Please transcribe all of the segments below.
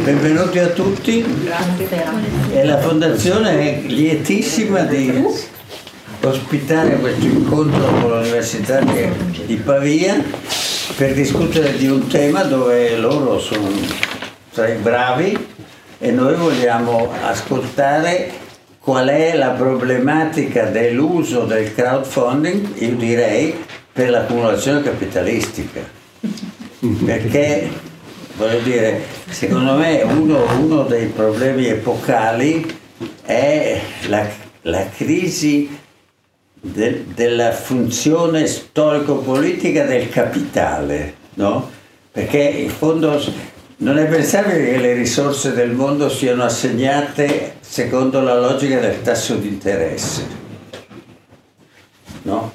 benvenuti a tutti. E la fondazione è lietissima di ospitare questo incontro con l'Università di Pavia per discutere di un tema dove loro sono tra i bravi e noi vogliamo ascoltare qual è la problematica dell'uso del crowdfunding, io direi, per l'accumulazione capitalistica. Perché, voglio dire, secondo me uno, uno dei problemi epocali è la, la crisi de, della funzione storico-politica del capitale, no? Perché in fondo non è pensabile che le risorse del mondo siano assegnate secondo la logica del tasso di interesse. No?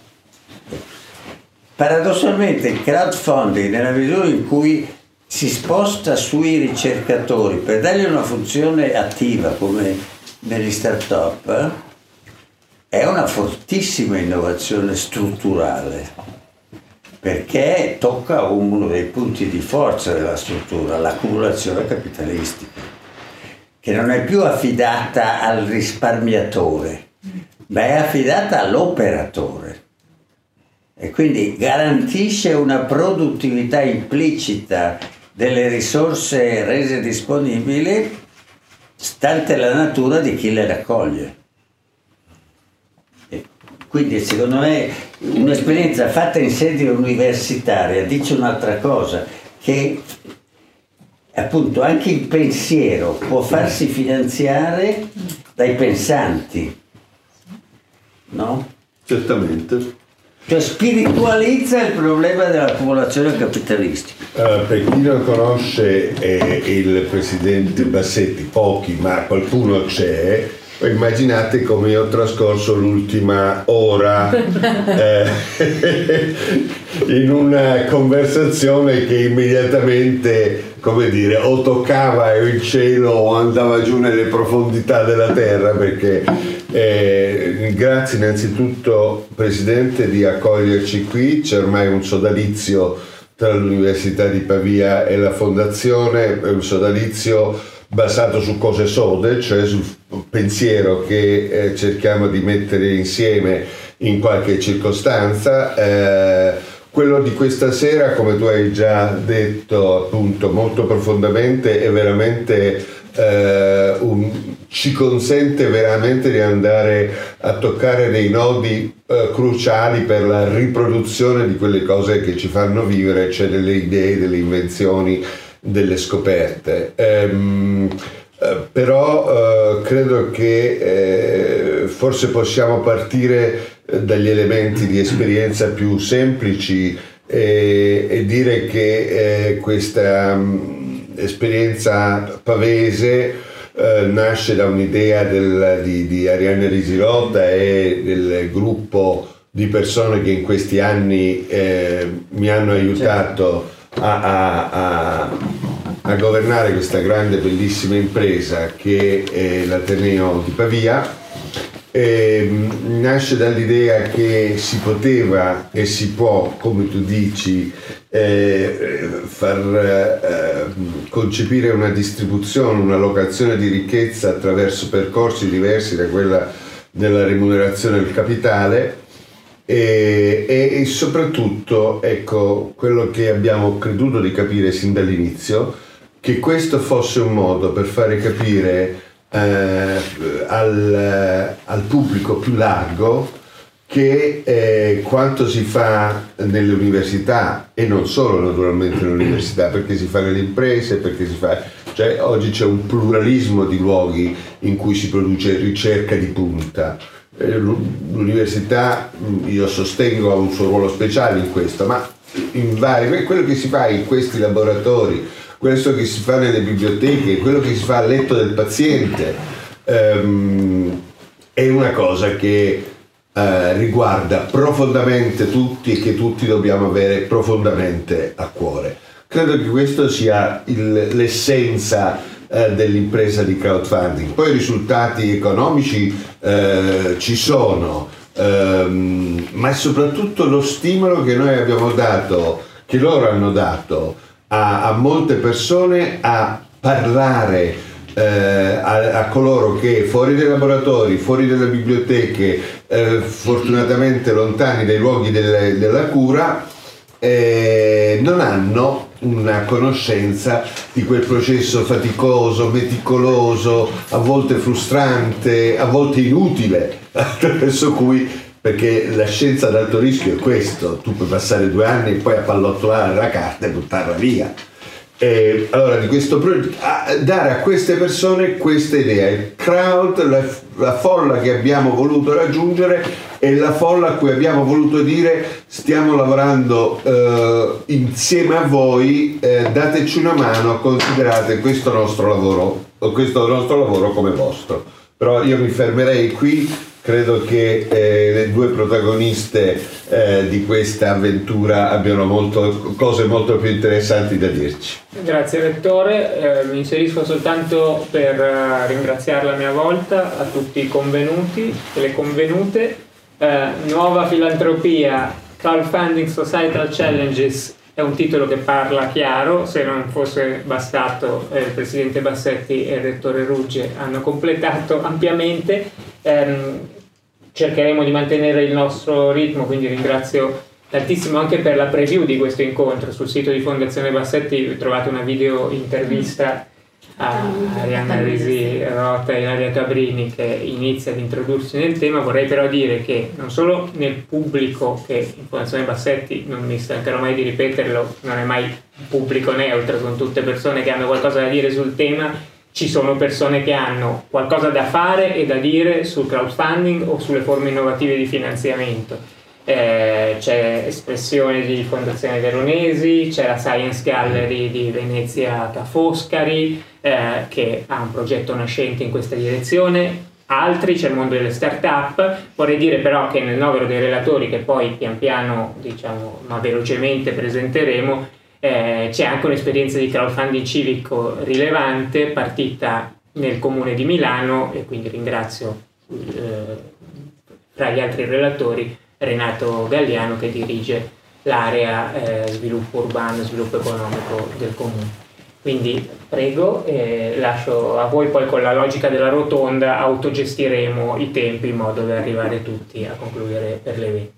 Paradossalmente il crowdfunding, nella misura in cui si sposta sui ricercatori per dargli una funzione attiva come negli start-up, è una fortissima innovazione strutturale perché tocca uno dei punti di forza della struttura, l'accumulazione capitalistica, che non è più affidata al risparmiatore, ma è affidata all'operatore. E quindi garantisce una produttività implicita delle risorse rese disponibili stante la natura di chi le raccoglie. Quindi secondo me un'esperienza fatta in sede universitaria dice un'altra cosa, che appunto anche il pensiero può farsi finanziare dai pensanti, no? Certamente. Cioè spiritualizza il problema dell'accumulazione capitalistica. Uh, per chi non conosce eh, il presidente Bassetti, pochi, ma qualcuno c'è, Immaginate come ho trascorso l'ultima ora eh, in una conversazione che immediatamente, come dire, o toccava il cielo o andava giù nelle profondità della terra perché eh, grazie innanzitutto Presidente di accoglierci qui, c'è ormai un sodalizio tra l'Università di Pavia e la Fondazione, un sodalizio basato su cose sode, cioè sul pensiero che eh, cerchiamo di mettere insieme in qualche circostanza. Eh, quello di questa sera, come tu hai già detto appunto molto profondamente, è veramente eh, un, ci consente veramente di andare a toccare dei nodi eh, cruciali per la riproduzione di quelle cose che ci fanno vivere, cioè delle idee, delle invenzioni delle scoperte. Ehm, eh, però eh, credo che eh, forse possiamo partire eh, dagli elementi di esperienza più semplici e, e dire che eh, questa um, esperienza pavese eh, nasce da un'idea del, di, di Arianna Risilotta e del gruppo di persone che in questi anni mi hanno aiutato a, a, a, a, governare questa grande bellissima impresa che è l'Ateneo di Pavia. E, mm, nasce dall'idea che si poteva e si può, come tu dici, eh, far eh, concepire una distribuzione, una locazione di ricchezza attraverso percorsi diversi da quella della remunerazione del capitale e, e, soprattutto, ecco, quello che abbiamo creduto di capire sin dall'inizio, che questo fosse un modo per fare capire eh, al, al, pubblico più largo che eh, quanto si fa nelle università e non solo naturalmente nelle università, perché si fa nelle imprese, perché si fa... Cioè, oggi c'è un pluralismo di luoghi in cui si produce ricerca di punta. Eh, l'università, io sostengo, ha un suo ruolo speciale in questo, ma in vari, quello che si fa in questi laboratori, questo che si fa nelle biblioteche, quello che si fa a letto del paziente, ehm, è una cosa che eh, riguarda profondamente tutti e che tutti dobbiamo avere profondamente a cuore. Credo che questo sia il, l'essenza eh, dell'impresa di crowdfunding. Poi i risultati economici eh, ci sono, ehm, ma è soprattutto lo stimolo che noi abbiamo dato, che loro hanno dato a, a molte persone a parlare eh, a, a, coloro che fuori dai laboratori, fuori dalle biblioteche, eh, fortunatamente lontani dai luoghi delle, della cura, eh, non hanno una conoscenza di quel processo faticoso, meticoloso, a volte frustrante, a volte inutile, attraverso cui, perché la scienza ad alto rischio è questo, tu puoi passare due anni e poi appallottolare la carta e buttarla via eh, allora, di questo progetto, dare a queste persone questa idea, il crowd, la, la, folla che abbiamo voluto raggiungere è la folla a cui abbiamo voluto dire stiamo lavorando eh, insieme a voi, eh, dateci una mano, considerate questo nostro lavoro, questo nostro lavoro come vostro. Però io mi fermerei qui credo che eh, le due protagoniste eh, di questa avventura abbiano molto, cose molto più interessanti da dirci. Grazie Rettore, eh, mi inserisco soltanto per uh, ringraziarla a mia volta a tutti i convenuti e le convenute. Eh, nuova filantropia, Crowdfunding Societal Challenges è un titolo che parla chiaro, se non fosse bastato eh, il Presidente Bassetti e il Rettore Rugge hanno completato ampiamente. Um, cercheremo di mantenere il nostro ritmo, quindi ringrazio tantissimo anche per la preview di questo incontro. Sul sito di Fondazione Bassetti trovate una video intervista a Arianna Risi Rota e Ilaria Cabrini che inizia ad introdursi nel tema. Vorrei però dire che non solo nel pubblico, che in Fondazione Bassetti, non mi stancherò mai di ripeterlo, non è mai un pubblico neutro, sono tutte persone che hanno qualcosa da dire sul tema ci sono persone che hanno qualcosa da fare e da dire sul crowdfunding o sulle forme innovative di finanziamento. Eh, c'è espressione di Fondazione Veronesi, c'è la Science Gallery di Venezia Ca' Foscari eh, che ha un progetto nascente in questa direzione, altri c'è il mondo delle start-up. Vorrei dire però che nel novero dei relatori che poi pian piano, diciamo, ma velocemente presenteremo, eh, c'è anche un'esperienza di crowdfunding civico rilevante partita nel comune di Milano e quindi ringrazio eh, tra gli altri relatori Renato Galliano che dirige l'area eh, sviluppo urbano e sviluppo economico del comune. Quindi prego, eh, lascio a voi poi con la logica della rotonda autogestiremo i tempi in modo da arrivare tutti a concludere per le 20.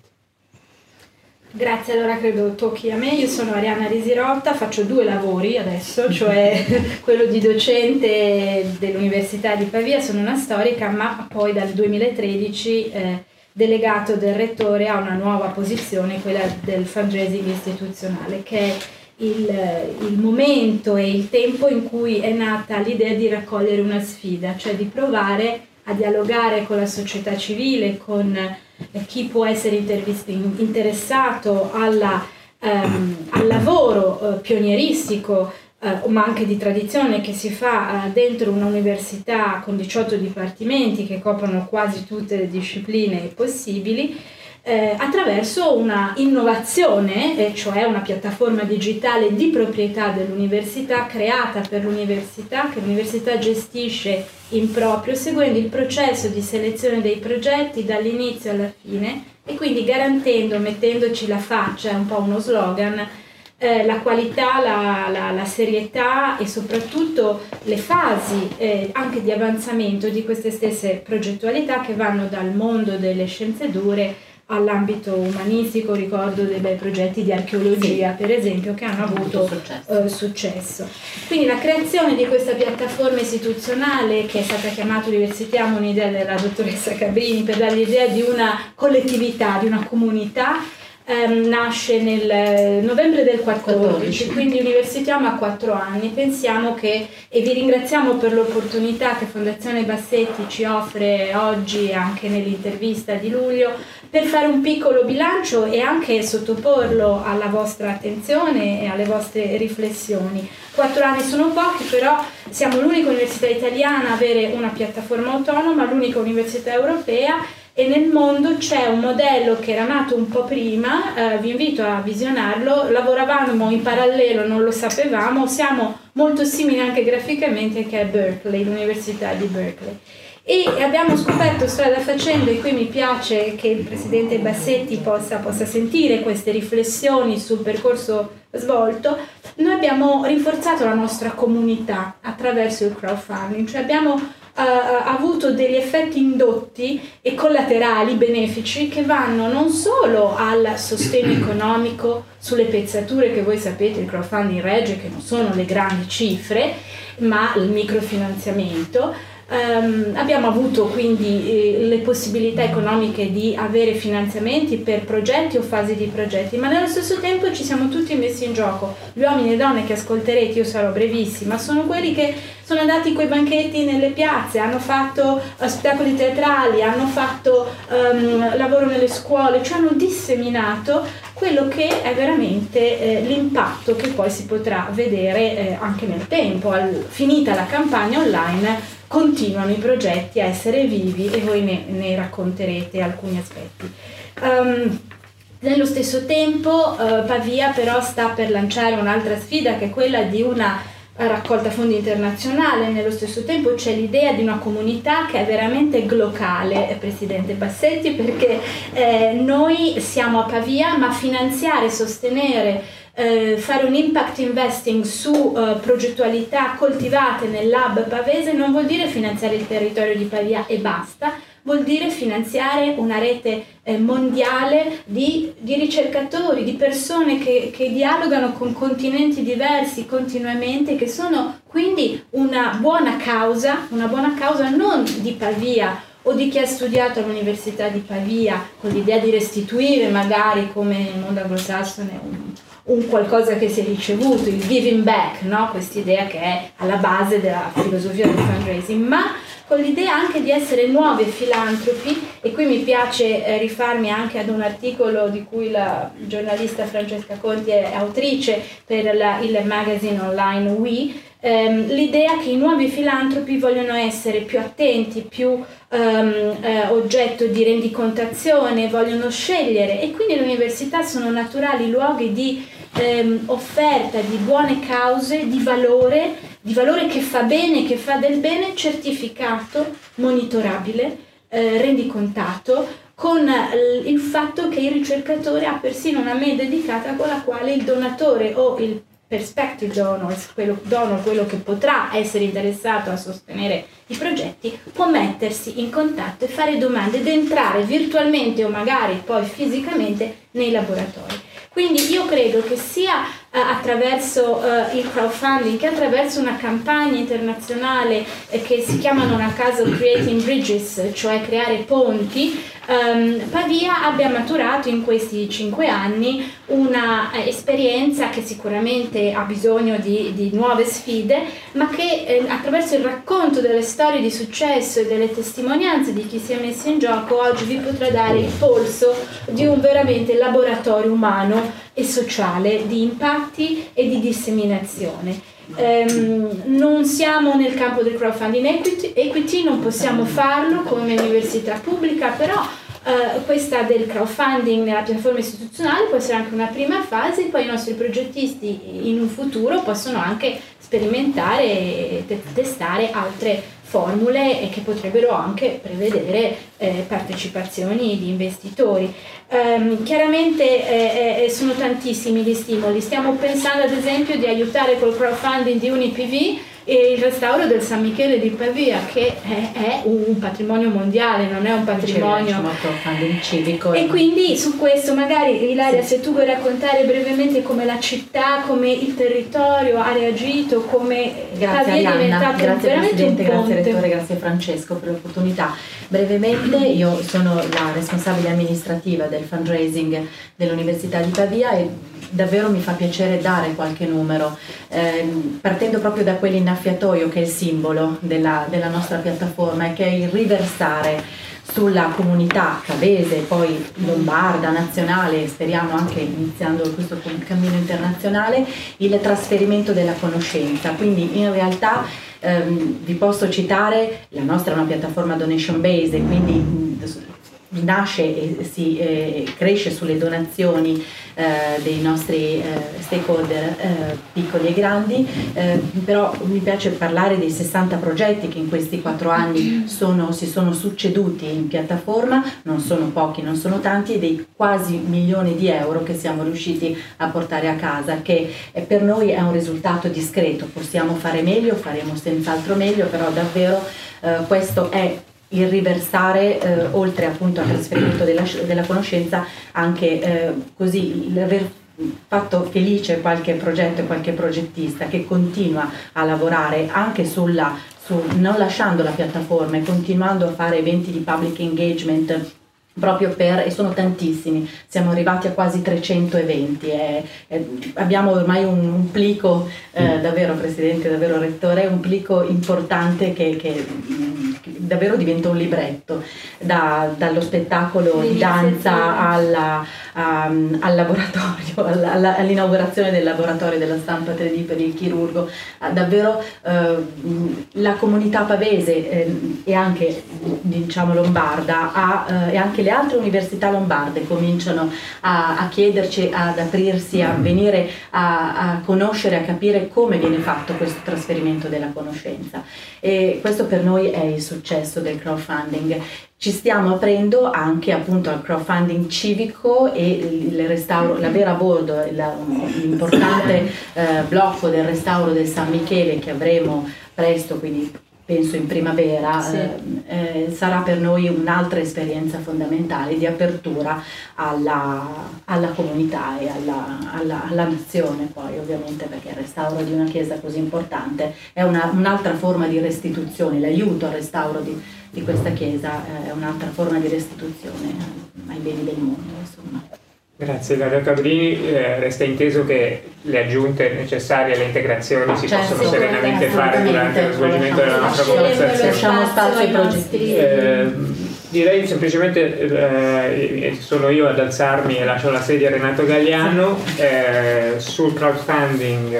Grazie, allora credo tocchi a me. Io sono Arianna Risirotta, faccio due lavori adesso, cioè quello di docente dell'Università di Pavia, sono una storica, ma poi dal 2013 eh, delegato del rettore a una nuova posizione, quella del fundraising istituzionale, che è il, il momento e il tempo in cui è nata l'idea di raccogliere una sfida, cioè di provare a dialogare con la società civile, con chi può essere interessato alla, um, al lavoro uh, pionieristico uh, ma anche di tradizione che si fa uh, dentro un'università con 18 dipartimenti che coprono quasi tutte le discipline possibili eh, attraverso una innovazione, eh, cioè una piattaforma digitale di proprietà dell'università creata per l'università, che l'università gestisce in proprio, seguendo il processo di selezione dei progetti dall'inizio alla fine e quindi garantendo, mettendoci la faccia, è un po' uno slogan, eh, la qualità, la, la, la, serietà e soprattutto le fasi eh, anche di avanzamento di queste stesse progettualità che vanno dal mondo delle scienze dure all'ambito umanistico, ricordo dei bei progetti di archeologia per esempio che hanno avuto successo. Uh, successo. Quindi la creazione di questa piattaforma istituzionale che è stata chiamata Università, un'idea della dottoressa Cabrini per dare l'idea di una collettività, di una comunità ehm, nasce nel eh, novembre del 14, 14. quindi universitiamo a quattro anni. Pensiamo che, e vi ringraziamo per l'opportunità che Fondazione Bassetti ci offre oggi anche nell'intervista di luglio, per fare un piccolo bilancio e anche sottoporlo alla vostra attenzione e alle vostre riflessioni. Quattro anni sono pochi, però siamo l'unica università italiana a avere una piattaforma autonoma, l'unica università europea e nel mondo c'è un modello che era nato un po' prima, eh, vi invito a visionarlo, lavoravamo in parallelo, non lo sapevamo, siamo molto simili anche graficamente che è Berkeley, l'Università di Berkeley. E abbiamo scoperto strada facendo, e qui mi piace che il Presidente Bassetti possa, possa sentire queste riflessioni sul percorso svolto, noi abbiamo rinforzato la nostra comunità attraverso il crowdfunding, cioè abbiamo uh, avuto degli effetti indotti e collaterali benefici che vanno non solo al sostegno economico sulle pezzature che voi sapete il crowdfunding regge, che non sono le grandi cifre, ma il microfinanziamento, Um, abbiamo avuto quindi eh, le possibilità economiche di avere finanziamenti per progetti o fasi di progetti, ma nello stesso tempo ci siamo tutti messi in gioco. Gli uomini e donne che ascolterete, io sarò brevissima, sono quelli che sono andati coi banchetti nelle piazze, hanno fatto uh, spettacoli teatrali, hanno fatto um, lavoro nelle scuole, cioè hanno disseminato quello che è veramente eh, l'impatto che poi si potrà vedere eh, anche nel tempo. Al, finita la campagna online continuano i progetti a essere vivi e voi ne, ne racconterete alcuni aspetti. Um, nello stesso tempo uh, Pavia però sta per lanciare un'altra sfida che è quella di una raccolta fondi internazionale, nello stesso tempo c'è l'idea di una comunità che è veramente globale, eh, Presidente Bassetti, perché eh, noi siamo a Pavia, ma finanziare e sostenere eh, fare un impact investing su eh, progettualità coltivate nel lab pavese non vuol dire finanziare il territorio di Pavia e basta, vuol dire finanziare una rete eh, mondiale di, di, ricercatori, di persone che, che dialogano con continenti diversi continuamente, che sono quindi una buona causa, una buona causa non di Pavia o di chi ha studiato all'Università di Pavia con l'idea di restituire magari come nel mondo anglosassone un, un qualcosa che si è ricevuto, il giving back, no? quest'idea che è alla base della filosofia del fundraising, ma con l'idea anche di essere nuovi filantropi e qui mi piace eh, rifarmi anche ad un articolo di cui la giornalista Francesca Conti è autrice per la, il magazine online We, ehm, l'idea che i nuovi filantropi vogliono essere più attenti, più ehm, eh, oggetto di rendicontazione, vogliono scegliere e quindi le università sono naturali luoghi di ehm, offerta di buone cause, di valore, di valore che fa bene, che fa del bene, certificato, monitorabile, eh, rendicontato, con il fatto che il ricercatore ha persino una mail dedicata con la quale il donatore o il perspective donor, quello, donor, quello che potrà essere interessato a sostenere i progetti, può mettersi in contatto e fare domande ed entrare virtualmente o magari poi fisicamente nei laboratori. Quindi io credo che sia attraverso eh, il crowdfunding che attraverso una campagna internazionale eh, che si chiama non a caso Creating Bridges, cioè creare ponti, ehm, Pavia abbia maturato in questi cinque anni una eh, esperienza che sicuramente ha bisogno di, di nuove sfide, ma che eh, attraverso il racconto delle storie di successo e delle testimonianze di chi si è messo in gioco oggi vi potrà dare il polso di un veramente laboratorio umano e sociale di impatti e di disseminazione. Um, non siamo nel campo del crowdfunding equity, equity, non possiamo farlo come università pubblica, però uh, questa del crowdfunding nella piattaforma istituzionale può essere anche una prima fase, poi i nostri progettisti in un futuro possono anche sperimentare e te- testare altre formule che potrebbero anche prevedere eh, partecipazioni di investitori. Um, chiaramente eh, eh, sono tantissimi gli stimoli, stiamo pensando ad esempio di aiutare col crowdfunding di UniPV e il restauro del San Michele di Pavia che è, è un patrimonio mondiale, non è un patrimonio civico. E quindi su questo magari Ilaria sì. se tu vuoi raccontare brevemente come la città, come il territorio ha reagito, come grazie Pavia è diventato grazie veramente Presidente, grazie Rettore, grazie Francesco per l'opportunità. Brevemente io sono la responsabile amministrativa del fundraising dell'Università di Pavia e davvero mi fa piacere dare qualche numero, eh, partendo proprio da quell'innaffiatoio che è il simbolo della, della nostra piattaforma e che è il riversare sulla comunità cavese, poi lombarda, nazionale, speriamo anche iniziando questo cammino internazionale, il trasferimento della conoscenza. Quindi in realtà vi posso citare, la nostra è una piattaforma donation based, quindi nasce e si eh, cresce sulle donazioni eh, dei nostri eh, stakeholder eh, piccoli e grandi, eh, però mi piace parlare dei 60 progetti che in questi quattro anni sono, si sono succeduti in piattaforma, non sono pochi, non sono tanti, e dei quasi milioni di euro che siamo riusciti a portare a casa, che per noi è un risultato discreto, possiamo fare meglio, faremo senz'altro meglio, però davvero eh, questo è il riversare, eh, oltre appunto al trasferimento della, della conoscenza, anche eh, così l'aver fatto felice qualche progetto e qualche progettista che continua a lavorare anche sulla, su, non lasciando la piattaforma e continuando a fare eventi di public engagement proprio per, e sono tantissimi, siamo arrivati a quasi 300 eventi, e, e abbiamo ormai un, un plico, eh, mm. davvero Presidente, davvero Rettore, un plico importante che, che, che davvero diventa un libretto, da, dallo spettacolo di danza alla, um, al laboratorio, alla, all'inaugurazione del laboratorio della stampa 3D per il chirurgo, davvero uh, la comunità pavese eh, e anche diciamo lombarda ha, eh, e anche le altre università lombarde cominciano a, a chiederci, ad aprirsi, a venire a, a, conoscere, a capire come viene fatto questo trasferimento della conoscenza. E questo per noi è il successo del crowdfunding. Ci stiamo aprendo anche appunto al crowdfunding civico e il restauro, la vera bordo, l'importante eh, blocco del restauro del San Michele che avremo presto, quindi penso in primavera, sì. eh, eh, sarà per noi un'altra esperienza fondamentale di apertura alla, alla comunità e alla, alla, alla, nazione poi ovviamente perché il restauro di una chiesa così importante è una, un'altra forma di restituzione, l'aiuto al restauro di, di questa chiesa è un'altra forma di restituzione ai beni del mondo. Insomma. Grazie Dario Cabrini, eh, resta inteso che le aggiunte necessarie alle integrazioni si certo, possono serenamente fare durante lo svolgimento della nostra conversazione. Lasciamo spazio ai progetti. Eh, direi semplicemente, eh, sono io ad alzarmi e lascio la sedia a Renato Gagliano, eh, sul crowdfunding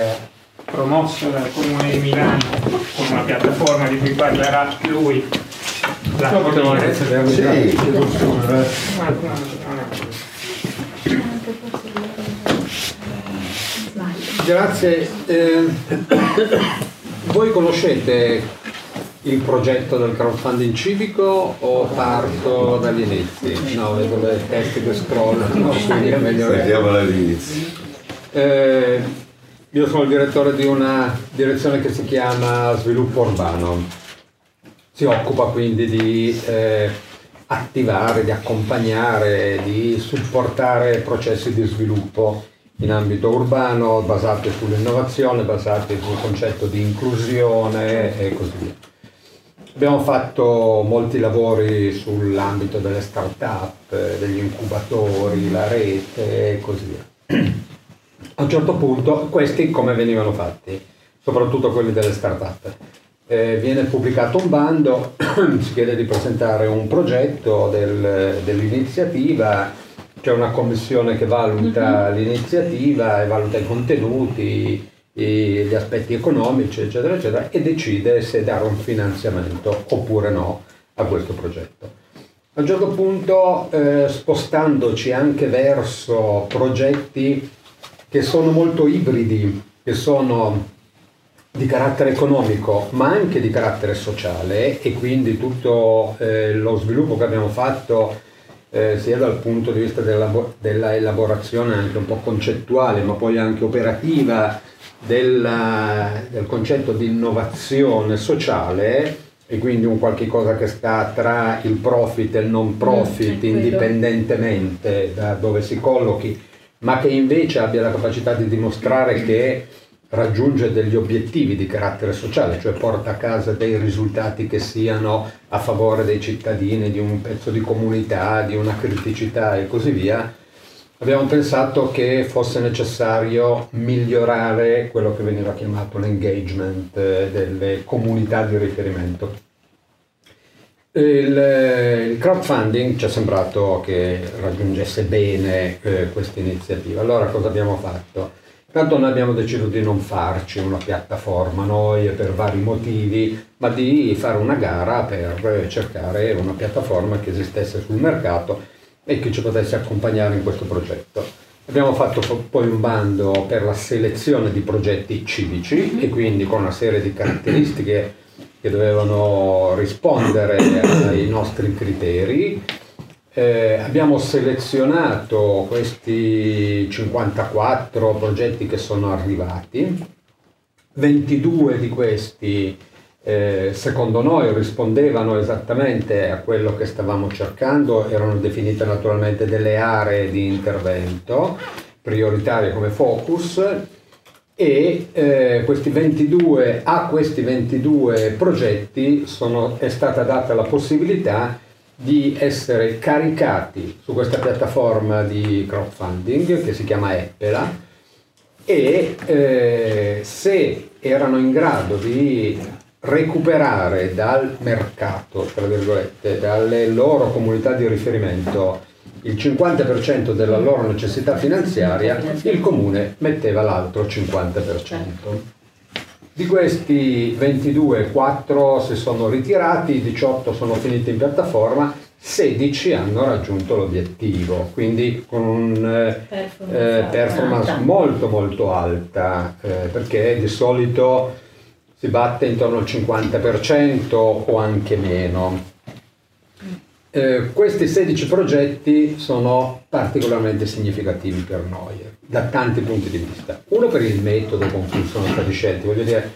promosso dal Comune di Milano con una piattaforma di cui parlerà lui. La sì. Grazie. Eh, voi conoscete il progetto del crowdfunding civico o parto dagli inizi? No, vedo le teste che scrollano, quindi è meglio... Partiamo dall'inizio. Eh, io sono il direttore di una direzione che si chiama Sviluppo Urbano. Si occupa quindi di eh, attivare, di accompagnare, di supportare processi di sviluppo in ambito urbano basate sull'innovazione, basate sul concetto di inclusione e così via. Abbiamo fatto molti lavori sull'ambito delle start-up, degli incubatori, la rete e così via. A un certo punto questi come venivano fatti, soprattutto quelli delle start-up. Eh, viene pubblicato un bando, si chiede di presentare un progetto del, dell'iniziativa c'è una commissione che valuta uh-huh. l'iniziativa e valuta i contenuti, i, gli aspetti economici, eccetera, eccetera, e decide se dare un finanziamento oppure no a questo progetto. A un certo punto, eh, spostandoci anche verso progetti che sono molto ibridi, che sono di carattere economico ma anche di carattere sociale e quindi tutto eh, lo sviluppo che abbiamo fatto eh, sia dal punto di vista della, della, elaborazione anche un po' concettuale, ma poi anche operativa della, del concetto di innovazione sociale e quindi un qualche cosa che sta tra il profit e il non profit, mm, indipendentemente da dove si collochi, ma che invece abbia la capacità di dimostrare che raggiunge degli obiettivi di carattere sociale, cioè porta a casa dei risultati che siano a favore dei cittadini, di un pezzo di comunità, di una criticità e così via, abbiamo pensato che fosse necessario migliorare quello che veniva chiamato l'engagement eh, delle comunità di riferimento. Il, il crowdfunding ci è sembrato che raggiungesse bene eh, questa iniziativa. Allora cosa abbiamo fatto? Tanto noi abbiamo deciso di non farci una piattaforma noi per vari motivi, ma di fare una gara per cercare una piattaforma che esistesse sul mercato e che ci potesse accompagnare in questo progetto. Abbiamo fatto poi un bando per la selezione di progetti civici e quindi con una serie di caratteristiche che dovevano rispondere ai nostri criteri eh, abbiamo selezionato questi 54 progetti che sono arrivati, 22 di questi eh, secondo noi rispondevano esattamente a quello che stavamo cercando, erano definite naturalmente delle aree di intervento prioritarie come focus. E eh, questi 22, a questi 22 progetti sono, è stata data la possibilità di essere caricati su questa piattaforma di crowdfunding che si chiama Eppela e eh, se erano in grado di recuperare dal mercato, tra virgolette, dalle loro comunità di riferimento il 50% della loro necessità finanziaria, il comune metteva l'altro 50%. Di questi 22, 4 si sono ritirati, 18 sono finiti in piattaforma, 16 hanno raggiunto l'obiettivo, quindi con una performance, eh, performance molto molto alta, eh, perché di solito si batte intorno al 50% o anche meno. Eh, questi 16 progetti sono particolarmente significativi per noi, da tanti punti di vista. Uno per il metodo con cui sono stati scelti, voglio dire,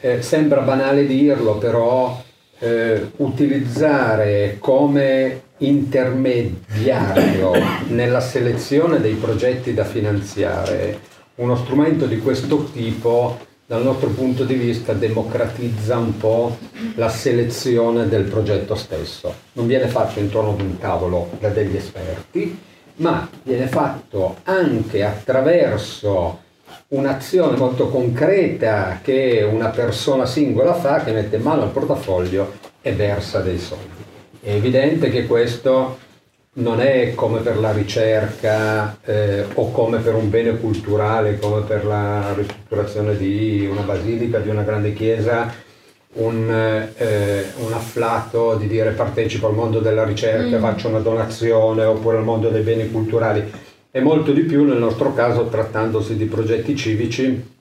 eh, sembra banale dirlo, però eh, utilizzare come intermediario nella selezione dei progetti da finanziare uno strumento di questo tipo dal nostro punto di vista democratizza un po' la selezione del progetto stesso. Non viene fatto intorno ad un tavolo da degli esperti, ma viene fatto anche attraverso un'azione molto concreta che una persona singola fa, che mette mano al portafoglio e versa dei soldi. È evidente che questo non è come per la ricerca eh, o come per un bene culturale, come per la ristrutturazione di una basilica, di una grande chiesa, un, eh, un afflato di dire partecipo al mondo della ricerca, mm. faccio una donazione oppure al mondo dei beni culturali. È molto di più nel nostro caso trattandosi di progetti civici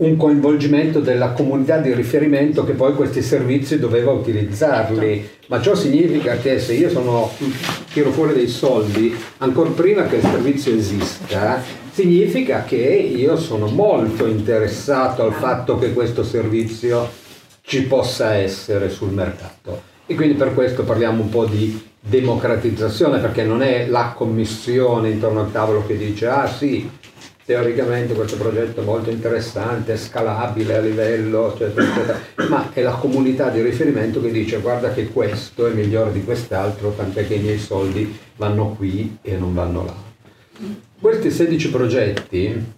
un coinvolgimento della comunità di riferimento che poi questi servizi doveva utilizzarli. Ma ciò significa che se io sono, tiro fuori dei soldi, ancora prima che il servizio esista, significa che io sono molto interessato al fatto che questo servizio ci possa essere sul mercato. E quindi per questo parliamo un po' di democratizzazione, perché non è la commissione intorno al tavolo che dice ah sì, teoricamente questo progetto è molto interessante, scalabile a livello, eccetera, eccetera, ma è la comunità di riferimento che dice guarda che questo è migliore di quest'altro, tant'è che i miei soldi vanno qui e non vanno là. Questi 16 progetti,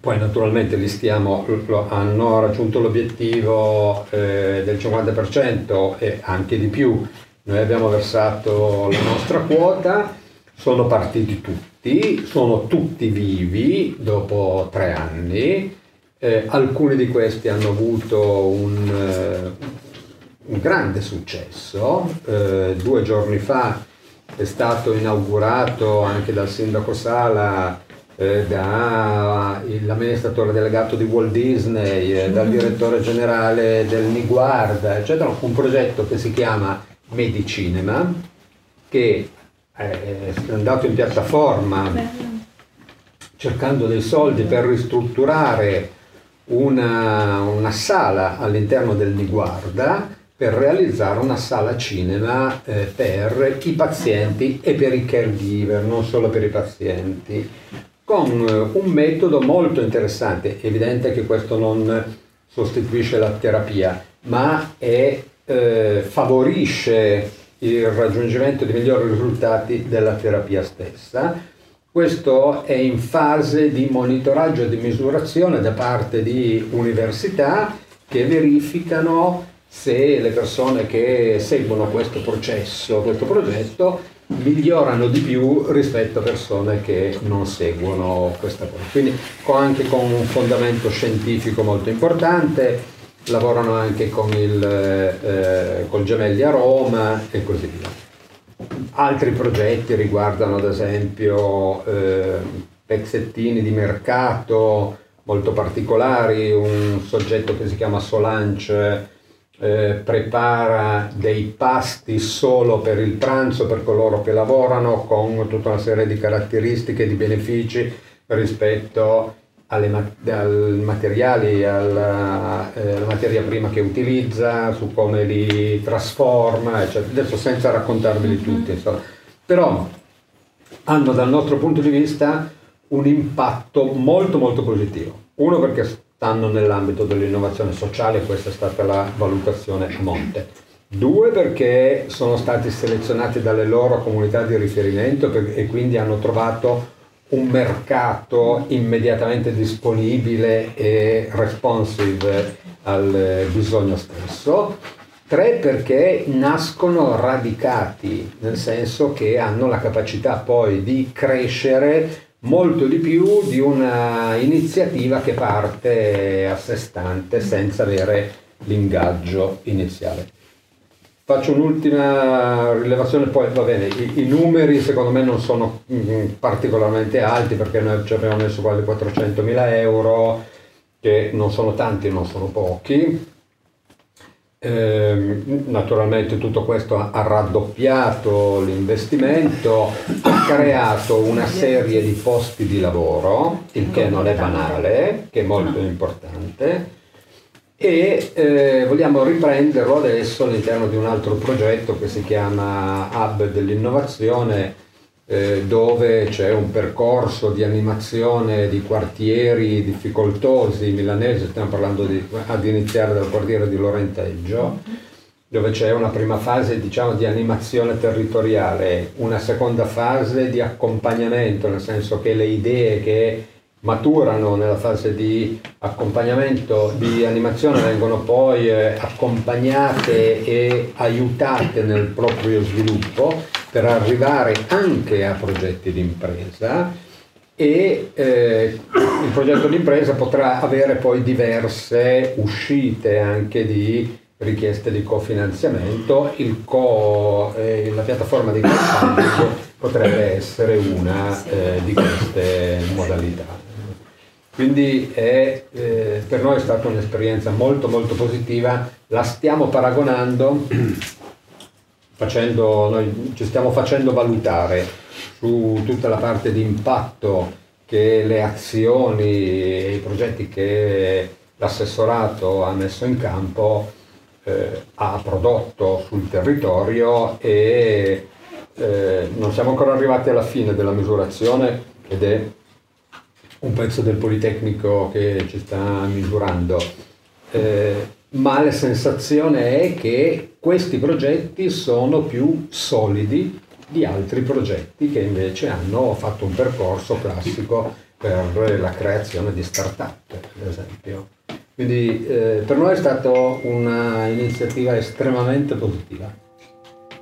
poi naturalmente li stiamo, hanno raggiunto l'obiettivo eh, del 50% e anche di più. Noi abbiamo versato la nostra quota, sono partiti tutti tutti, sono tutti vivi dopo tre anni, eh, alcuni di questi hanno avuto un, uh, un grande successo, eh, due giorni fa è stato inaugurato anche dal sindaco Sala eh, dall'amministratore delegato di Walt Disney, eh, dal direttore generale del Niguarda, eccetera, un progetto che si chiama Medicinema, che è andato in piattaforma cercando dei soldi per ristrutturare una, una sala all'interno del Niguarda per realizzare una sala cinema eh, per i pazienti e per i caregiver, non solo per i pazienti, con eh, un metodo molto interessante. È evidente che questo non sostituisce la terapia, ma è, eh, favorisce il raggiungimento di migliori risultati della terapia stessa. Questo è in fase di monitoraggio e di misurazione da parte di università che verificano se le persone che seguono questo processo, questo progetto, migliorano di più rispetto a persone che non seguono questa cosa. Quindi anche con un fondamento scientifico molto importante, lavorano anche con il eh, col Gemelli a Roma e così via. Altri progetti riguardano ad esempio eh, pezzettini di mercato molto particolari, un soggetto che si chiama Solange eh, prepara dei pasti solo per il pranzo per coloro che lavorano con tutta una serie di caratteristiche, di benefici rispetto alle al materiali, alla, eh, alla, materia prima che utilizza, su come li trasforma, eccetera. Adesso senza raccontarveli mm-hmm. tutti, insomma. però hanno dal nostro punto di vista un impatto molto molto positivo. Uno perché stanno nell'ambito dell'innovazione sociale, questa è stata la valutazione a monte. Due perché sono stati selezionati dalle loro comunità di riferimento e quindi hanno trovato un mercato immediatamente disponibile e responsive al bisogno stesso. Tre perché nascono radicati, nel senso che hanno la capacità poi di crescere molto di più di una iniziativa che parte a sé stante senza avere l'ingaggio iniziale. Faccio un'ultima rilevazione, poi va bene, i, i numeri secondo me non sono mm, particolarmente alti perché noi ci abbiamo messo quasi 400 mila euro, che non sono tanti, non sono pochi, eh, naturalmente tutto questo ha raddoppiato l'investimento, ha creato una serie di posti di lavoro, il che non è banale, che è molto importante, e eh, vogliamo riprenderlo adesso all'interno di un altro progetto che si chiama Hub dell'innovazione eh, dove c'è un percorso di animazione di quartieri difficoltosi milanesi, stiamo parlando di, ad iniziare dal quartiere di Lorenteggio, dove c'è una prima fase diciamo, di animazione territoriale, una seconda fase di accompagnamento, nel senso che le idee che maturano nella fase di accompagnamento, di animazione, vengono poi eh, accompagnate e aiutate nel proprio sviluppo per arrivare anche a progetti di impresa e eh, il progetto di impresa potrà avere poi diverse uscite anche di richieste di cofinanziamento, co, eh, la piattaforma di crowdfunding potrebbe essere una eh, di queste modalità. Quindi è, eh, per noi è stata un'esperienza molto molto positiva, la stiamo paragonando facendo, noi ci stiamo facendo valutare su tutta la parte di impatto che le azioni e i progetti che l'assessorato ha messo in campo eh, ha prodotto sul territorio e eh, non siamo ancora arrivati alla fine della misurazione ed è un pezzo del Politecnico che ci sta misurando. Eh, ma la sensazione è che questi progetti sono più solidi di altri progetti che invece hanno fatto un percorso classico per la creazione di start-up, ad esempio. Quindi eh, per noi è stata un'iniziativa estremamente positiva.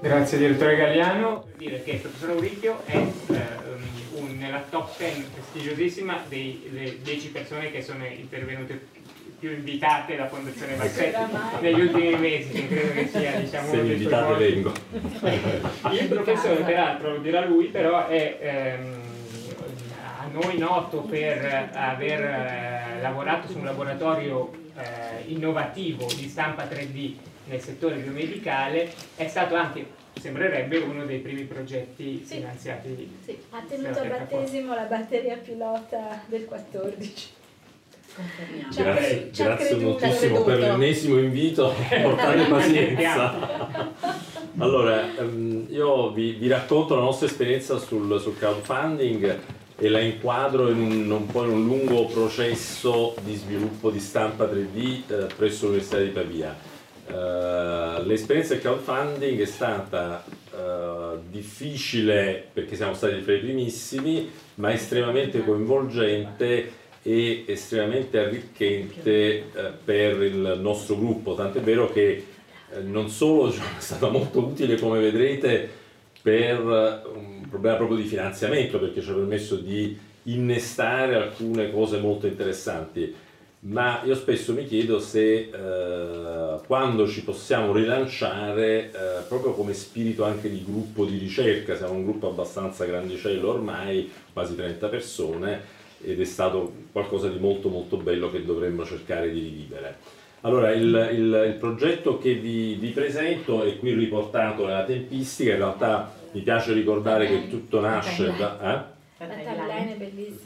Grazie direttore Galliano. Dire che il professor Auricchio è eh, nella top 10 prestigiosissima delle 10 persone che sono intervenute più invitate da Fondazione Bassetti negli ultimi mesi, che credo che sia diciamo, Se mi invitate vengo. Il professore, peraltro, lo dirà lui, però è ehm, a noi noto per aver eh, lavorato su un laboratorio eh, innovativo di stampa 3D nel settore biomedicale, è stato anche sembrerebbe uno dei primi progetti sì. finanziati. Sì, ha tenuto a battesimo la batteria pilota del 14. Grazie, grazie moltissimo per l'ennesimo invito, portate pazienza. Allora, ehm, io vi, vi, racconto la nostra esperienza sul, sul crowdfunding e la inquadro in un, un, po' in un lungo processo di sviluppo di stampa 3D eh, presso l'Università di Pavia. Uh, l'esperienza del crowdfunding è stata uh, difficile perché siamo stati fra i primissimi, ma estremamente coinvolgente e estremamente arricchente eh, per il nostro gruppo, tant'è vero che eh, non solo è stata molto utile come vedrete per un problema proprio di finanziamento perché ci ha permesso di innestare alcune cose molto interessanti ma io spesso mi chiedo se eh, quando ci possiamo rilanciare eh, proprio come spirito anche di gruppo di ricerca, siamo un gruppo abbastanza grandicello ormai, quasi 30 persone, ed è stato qualcosa di molto molto bello che dovremmo cercare di rivivere. Allora, il, il, il progetto che vi, vi, presento è qui riportato nella tempistica, in realtà mi piace ricordare che tutto nasce da, eh?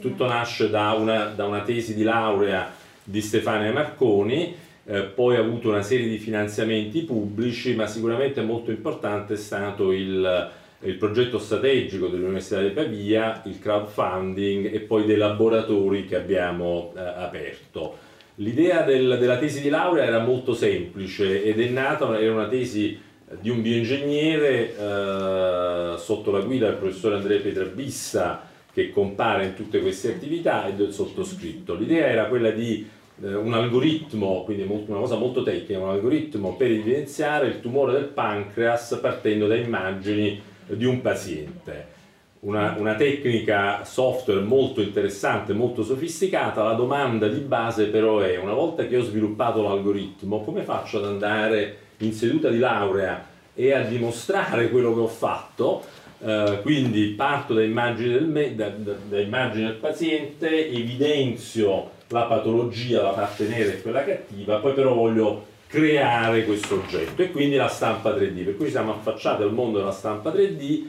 tutto nasce da una, da una tesi di laurea di Stefania Marconi, eh, poi ha avuto una serie di finanziamenti pubblici, ma sicuramente molto importante è stato il, il progetto strategico dell'Università di Pavia, il crowdfunding e poi dei laboratori che abbiamo eh, aperto. L'idea del, della tesi di laurea era molto semplice ed è nata, era una tesi di un bioingegnere eh, sotto la guida del professore Andrea Pietrabissa che compare in tutte queste attività e del sottoscritto. L'idea era quella di un algoritmo, quindi una cosa molto tecnica, un algoritmo per evidenziare il tumore del pancreas partendo da immagini di un paziente. Una, una, tecnica software molto interessante, molto sofisticata, la domanda di base però è, una volta che ho sviluppato l'algoritmo, come faccio ad andare in seduta di laurea e a dimostrare quello che ho fatto? Uh, quindi parto da immagini del, da, da, da immagini del paziente, evidenzio la patologia, la parte nera e quella cattiva, poi però voglio creare questo oggetto e quindi la stampa 3D, per cui siamo affacciati al mondo della stampa 3D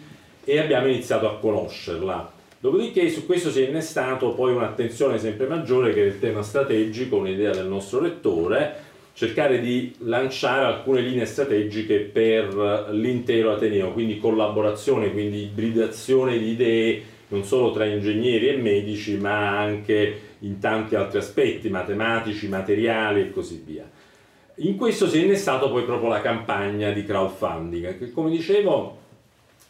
e abbiamo iniziato a conoscerla. Dopodiché su questo si è innestato poi un'attenzione sempre maggiore che è il tema strategico, un'idea del nostro lettore, cercare di lanciare alcune linee strategiche per l'intero Ateneo, quindi collaborazione, quindi ibridazione di idee non solo tra ingegneri e medici, ma anche in tanti altri aspetti, matematici, materiali e così via. In questo si è innestato poi proprio la campagna di crowdfunding, che come dicevo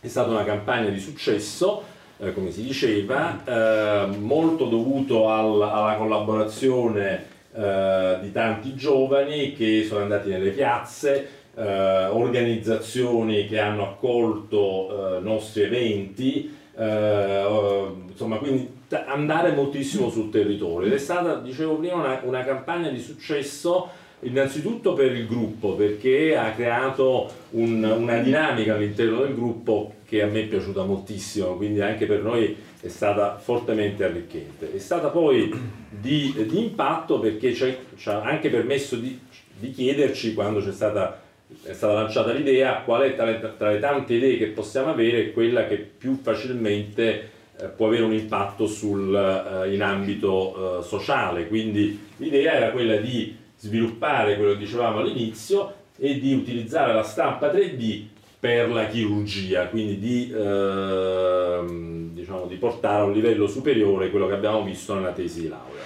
è stata una campagna di successo, eh, come si diceva, eh, molto dovuto al, alla collaborazione eh, di tanti giovani che sono andati nelle piazze, eh, organizzazioni che hanno accolto eh, nostri eventi, eh, insomma, quindi andare moltissimo sul territorio ed è stata, dicevo prima, una, una campagna di successo innanzitutto per il gruppo perché ha creato un, una dinamica all'interno del gruppo che a me è piaciuta moltissimo, quindi anche per noi è stata fortemente arricchente. È stata poi di, di impatto perché ci ha anche permesso di, di chiederci quando c'è stata è stata lanciata l'idea qual è tra le, tra le, tante idee che possiamo avere quella che più facilmente eh, può avere un impatto sul, eh, in ambito eh, sociale. Quindi l'idea era quella di sviluppare quello che dicevamo all'inizio e di utilizzare la stampa 3D per la chirurgia, quindi di, ehm, diciamo, di portare a un livello superiore quello che abbiamo visto nella tesi di laurea.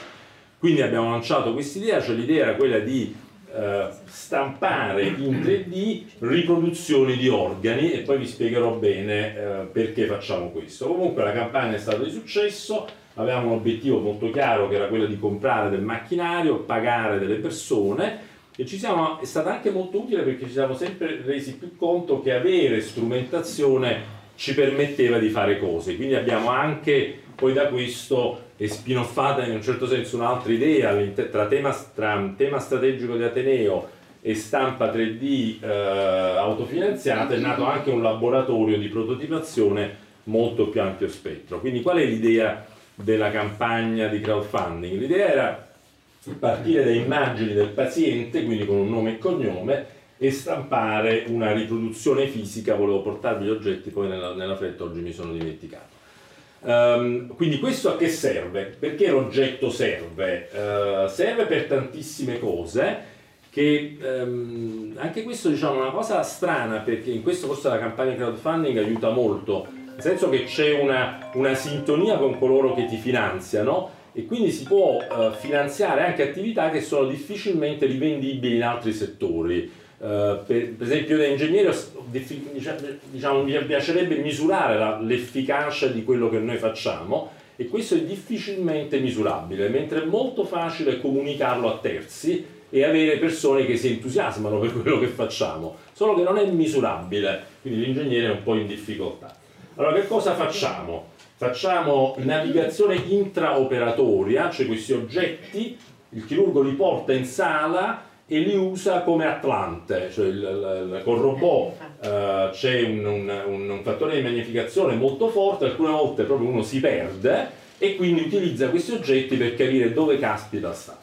Quindi abbiamo lanciato questa idea, cioè l'idea era quella di eh, stampare in 3D riproduzioni di organi e poi vi spiegherò bene eh, perché facciamo questo. Comunque la campagna è stata di successo, avevamo un obiettivo molto chiaro che era quello di comprare del macchinario, pagare delle persone e ci siamo, è stata anche molto utile perché ci siamo sempre resi più conto che avere strumentazione ci permetteva di fare cose, quindi abbiamo anche poi da questo è spinoffata in un certo senso un'altra idea tra tema, tra tema strategico di Ateneo e stampa 3D eh, autofinanziata, è nato anche un laboratorio di prototipazione molto più ampio spettro. Quindi qual è l'idea della campagna di crowdfunding? L'idea era partire da immagini del paziente, quindi con un nome e cognome, e stampare una riproduzione fisica, volevo portarvi gli oggetti, poi nella, nella fretta oggi mi sono dimenticato. Um, quindi questo a che serve? Perché l'oggetto serve? Uh, serve per tantissime cose che um, anche questo diciamo è una cosa strana perché in questo forse la campagna crowdfunding aiuta molto, nel senso che c'è una, una sintonia con coloro che ti finanziano e quindi si può uh, finanziare anche attività che sono difficilmente rivendibili in altri settori. Uh, per, per, esempio da ingegnere diciamo, mi piacerebbe misurare l'efficacia di quello che noi facciamo e questo è difficilmente misurabile, mentre è molto facile comunicarlo a terzi e avere persone che si entusiasmano per quello che facciamo, solo che non è misurabile, quindi l'ingegnere è un po' in difficoltà. Allora che cosa facciamo? Facciamo navigazione intraoperatoria, cioè questi oggetti, il chirurgo li porta in sala e li usa come Atlante, cioè il, il, col robot uh, c'è un, un, un, fattore di magnificazione molto forte, alcune volte proprio uno si perde e quindi utilizza questi oggetti per capire dove caspita sta.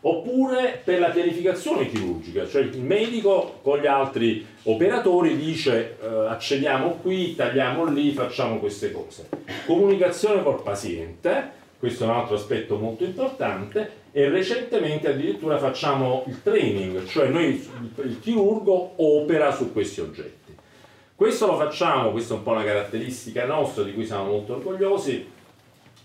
Oppure per la pianificazione chirurgica, cioè il medico con gli altri operatori dice uh, accediamo qui, tagliamo lì, facciamo queste cose. Comunicazione col paziente, questo è un altro aspetto molto importante, e recentemente addirittura facciamo il training, cioè noi, il chirurgo opera su questi oggetti. Questo lo facciamo, questa è un po' una caratteristica nostra di cui siamo molto orgogliosi,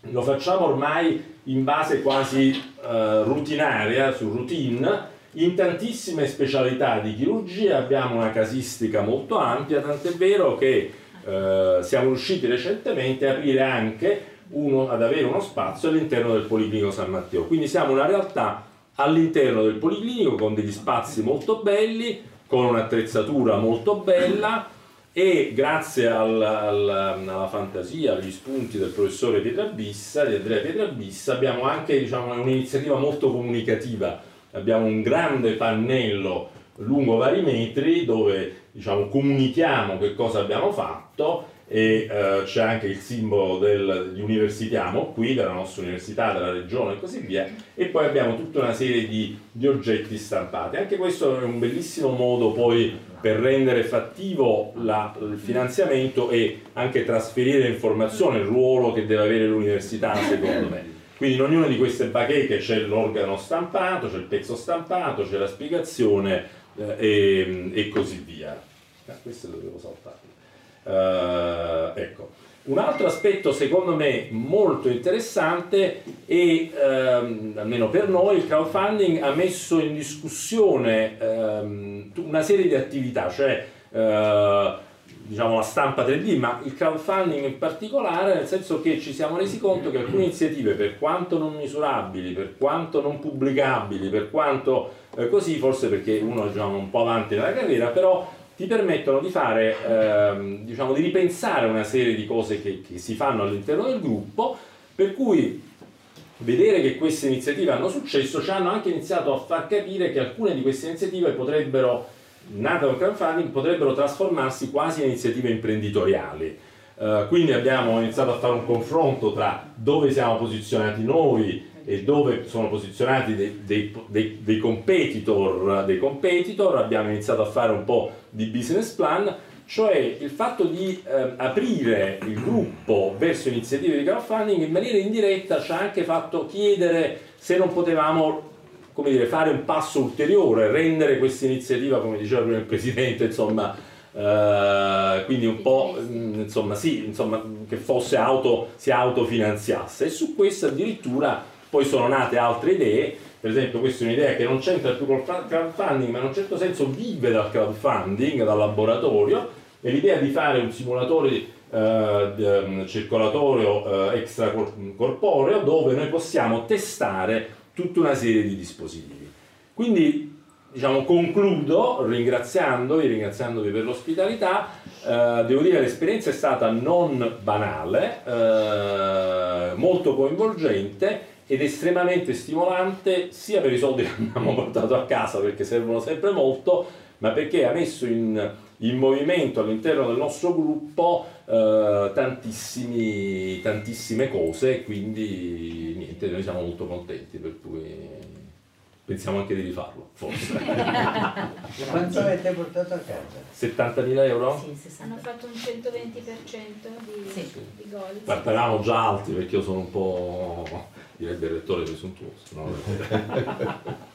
lo facciamo ormai in base quasi uh, rutinaria, su routine, in tantissime specialità di chirurgia abbiamo una casistica molto ampia, tant'è vero che uh, siamo riusciti recentemente a aprire anche uno, ad avere uno spazio all'interno del Policlinico San Matteo. Quindi siamo una realtà all'interno del Policlinico con degli spazi molto belli, con un'attrezzatura molto bella e grazie al, al, alla fantasia, agli spunti del professore Pietrabissa, di Andrea Pietrabissa, abbiamo anche diciamo, un'iniziativa molto comunicativa. Abbiamo un grande pannello lungo vari metri dove diciamo, comunichiamo che cosa abbiamo fatto e uh, c'è anche il simbolo del, di Universitiamo qui, della nostra università, della regione e così via, e poi abbiamo tutta una serie di, di, oggetti stampati. Anche questo è un bellissimo modo poi per rendere fattivo la, il finanziamento e anche trasferire informazione, il ruolo che deve avere l'università secondo me. Quindi in ognuna di queste bacheche c'è l'organo stampato, c'è il pezzo stampato, c'è la spiegazione eh, e, e, così via. Ah, questo lo devo saltare. Uh, ecco. Un altro aspetto secondo me molto interessante è, ehm, almeno per noi, il crowdfunding ha messo in discussione ehm, una serie di attività, cioè eh, diciamo la stampa 3D, ma il crowdfunding in particolare, nel senso che ci siamo resi conto che alcune iniziative, per quanto non misurabili, per quanto non pubblicabili, per quanto eh, così, forse perché uno è diciamo, un po' avanti nella carriera, però ti permettono di fare, ehm, diciamo, di ripensare una serie di cose che, che si fanno all'interno del gruppo, per cui vedere che queste iniziative hanno successo ci hanno anche iniziato a far capire che alcune di queste iniziative potrebbero, nate dal crowdfunding, potrebbero trasformarsi quasi in iniziative imprenditoriali. Uh, quindi abbiamo iniziato a fare un confronto tra dove siamo posizionati noi e dove sono posizionati dei, dei, dei, dei, competitor, dei competitor, abbiamo iniziato a fare un po' di business plan, cioè il fatto di eh, aprire il gruppo verso iniziative di crowdfunding in maniera indiretta ci ha anche fatto chiedere se non potevamo come dire, fare un passo ulteriore, rendere questa iniziativa, come diceva prima il Presidente, insomma, eh, quindi un po' mm, insomma, sì, insomma, che fosse auto, si autofinanziasse. E su questo addirittura poi sono nate altre idee, per esempio questa è un'idea che non c'entra più col crowdfunding, ma in un certo senso vive dal crowdfunding, dal laboratorio, è l'idea di fare un simulatore eh, mm, circolatorio eh, extracorporeo dove noi possiamo testare tutta una serie di dispositivi. Quindi diciamo, concludo ringraziandovi, ringraziandovi per l'ospitalità, eh, devo dire che l'esperienza è stata non banale, eh, molto coinvolgente ed estremamente stimolante sia per i soldi che abbiamo portato a casa perché servono sempre molto, ma perché ha messo in, in movimento all'interno del nostro gruppo eh, tantissime cose e quindi niente, noi siamo molto contenti per cui pensiamo anche di rifarlo, forse. Quanto avete portato a casa? 70.000 euro? Sì, sì, hanno fatto un 120% di, sì. di gol. Parlavamo già alti perché io sono un po' direbbe il rettore presuntuoso.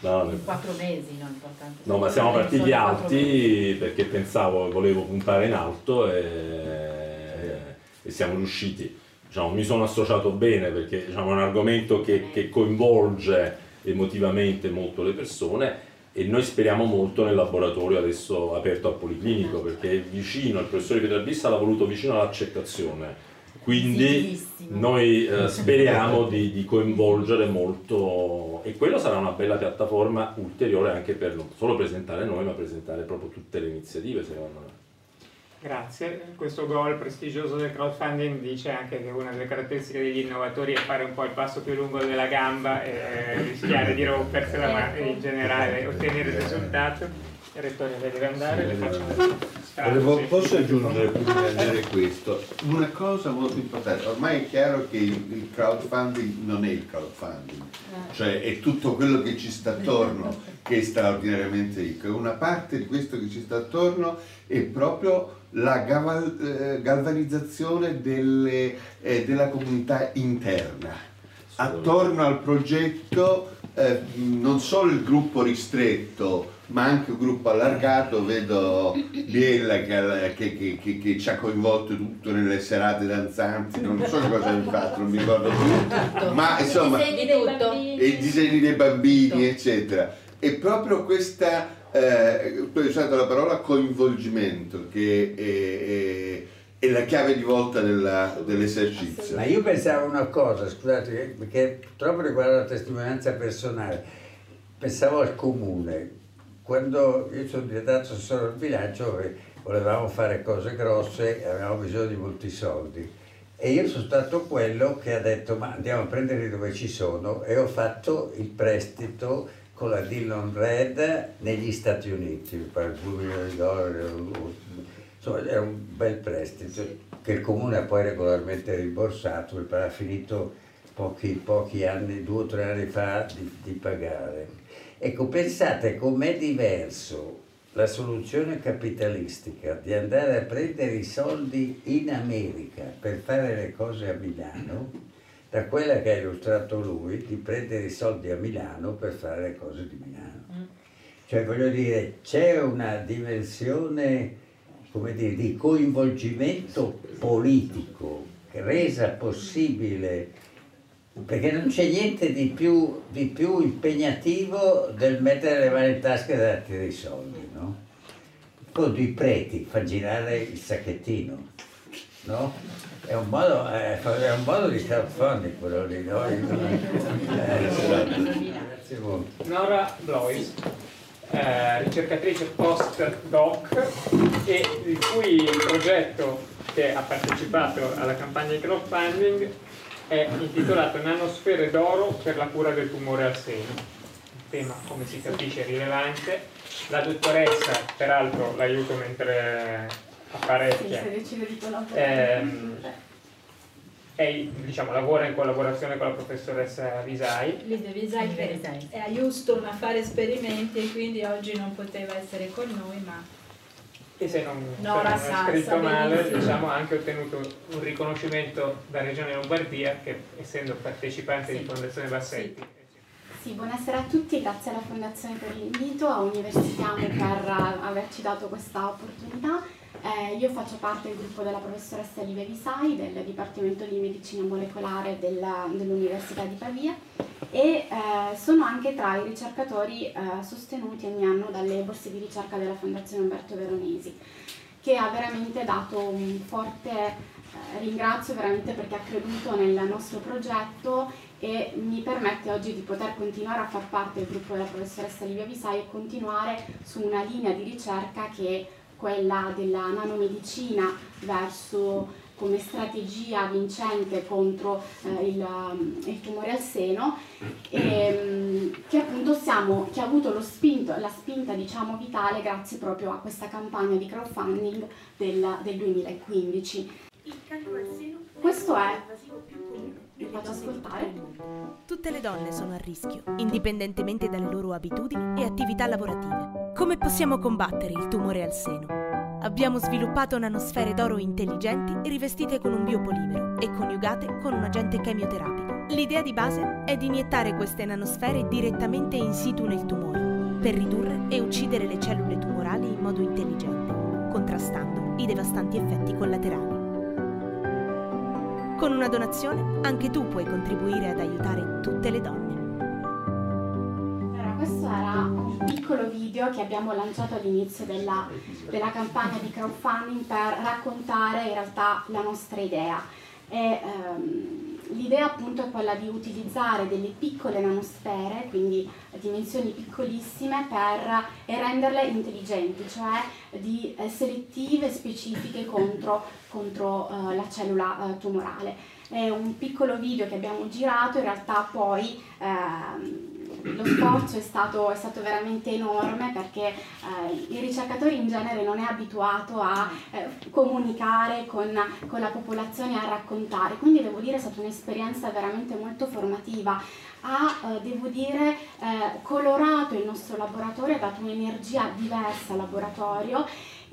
No? no, in quattro mesi, no, importante. No, ma siamo partiti alti perché pensavo, volevo puntare in alto e, e siamo riusciti. Diciamo, mi sono associato bene perché diciamo, è un argomento che, che coinvolge emotivamente molto le persone e noi speriamo molto nel laboratorio adesso aperto al Policlinico perché è vicino, il professore Pietrabissa l'ha voluto vicino all'accettazione Quindi noi eh, speriamo di, di, coinvolgere molto e quello sarà una bella piattaforma ulteriore anche per non solo presentare noi ma presentare proprio tutte le iniziative secondo me. Grazie, questo goal prestigioso del crowdfunding dice anche che una delle caratteristiche degli innovatori è fare un po' il passo più lungo della gamba e rischiare di rompersela ma in generale ottenere il risultato. Rettore deve andare, le faccio Volevo, posso aggiungere prima di dire questo? Una cosa molto importante, ormai è chiaro che il, crowdfunding non è il crowdfunding, cioè è tutto quello che ci sta attorno che è straordinariamente ricco. E una parte di questo che ci sta attorno è proprio la eh, galvanizzazione delle, eh, della comunità interna. Attorno al progetto eh, non solo il gruppo ristretto, ma anche un gruppo allargato, vedo Biella che, che, che, che, ci ha coinvolto tutto nelle serate danzanti, non so cosa abbiamo fatto, non mi ricordo più, ma insomma, i disegni dei bambini, eccetera. E proprio questa, eh, tu hai usato la parola coinvolgimento, che è, è, è la chiave di volta della, dell'esercizio. Ma io pensavo una cosa, scusate, perché purtroppo riguarda la testimonianza personale, pensavo al comune quando io sono diventato assessore al bilancio volevamo fare cose grosse e avevamo bisogno di molti soldi. E io sono stato quello che ha detto ma andiamo a prenderli dove ci sono. E ho fatto il prestito con la Dillon Red negli Stati Uniti per 2 milioni di dollari insomma era un bel prestito che il comune ha poi regolarmente rimborsato perché ha finito pochi, pochi anni, due o tre anni fa di, di pagare Ecco, pensate com'è diverso la soluzione capitalistica di andare a prendere i soldi in America per fare le cose a Milano da quella che ha illustrato lui di prendere i soldi a Milano per fare le cose di Milano. Mm. Cioè voglio dire, c'è una dimensione come dire, di coinvolgimento politico resa possibile perché non c'è niente di più, di più, impegnativo del mettere le mani in tasca e darti dei soldi, no? Con i preti, fa girare il sacchettino, no? È un modo, eh, è un modo di crowdfunding quello lì, no? Eh, Grazie molto. Nora Blois, eh, ricercatrice post-doc e il cui progetto che ha partecipato alla campagna di crowdfunding è intitolato Nanosfere d'oro per la cura del tumore al seno. Un tema, come si capisce, rilevante. La dottoressa, peraltro l'aiuto mentre apparecchia, ehm, è, diciamo, lavora in collaborazione con la professoressa Visai. Lide Visai che è a Houston a fare esperimenti e quindi oggi non poteva essere con noi, ma e se non, no, se non è scritto male diciamo, ha anche ottenuto un riconoscimento da Regione Lombardia che essendo partecipante sì. di Fondazione Bassetti sì. Sì, buonasera a tutti, grazie alla Fondazione per l'invito, a Universitiamo per averci dato questa opportunità. Eh, io faccio parte del gruppo della professoressa Livia Visai del Dipartimento di Medicina Molecolare dell'Università di Pavia e eh, sono anche tra i ricercatori eh, sostenuti ogni anno dalle borse di ricerca della Fondazione Umberto Veronesi che ha veramente dato un forte eh, ringrazio veramente perché ha creduto nel nostro progetto e mi permette oggi di poter continuare a far parte del gruppo della professoressa Livia Visai e continuare su una linea di ricerca che quella della nanomedicina verso come strategia vincente contro eh, il, um, il, tumore al seno e, um, che appunto siamo, che ha avuto spinto, la spinta diciamo vitale grazie proprio a questa campagna di crowdfunding del, del 2015. Questo è vi faccio ascoltare. Tutte le donne sono a rischio, indipendentemente dalle loro abitudini e attività lavorative. Come possiamo combattere il tumore al seno? Abbiamo sviluppato nanosfere d'oro intelligenti rivestite con un biopolimero e coniugate con un agente chemioterapico. L'idea di base è di iniettare queste nanosfere direttamente in situ nel tumore, per ridurre e uccidere le cellule tumorali in modo intelligente, contrastando i devastanti effetti collaterali. Con una donazione anche tu puoi contribuire ad aiutare tutte le donne. Allora, questo era un piccolo video che abbiamo lanciato all'inizio della, della campagna di crowdfunding per raccontare in realtà la nostra idea. e ehm, l'idea appunto è quella di utilizzare delle piccole nanosfere, quindi dimensioni piccolissime, per e renderle intelligenti, cioè di, eh, selettive specifiche contro, contro eh, la cellula eh, tumorale. È un piccolo video che abbiamo girato, in realtà poi ehm, lo sforzo è stato, è stato, veramente enorme perché eh, il ricercatore in genere non è abituato a eh, comunicare con, con, la popolazione, a raccontare, quindi devo dire è stata un'esperienza veramente molto formativa. Ha, eh, devo dire, eh, colorato il nostro laboratorio, ha dato un'energia diversa al laboratorio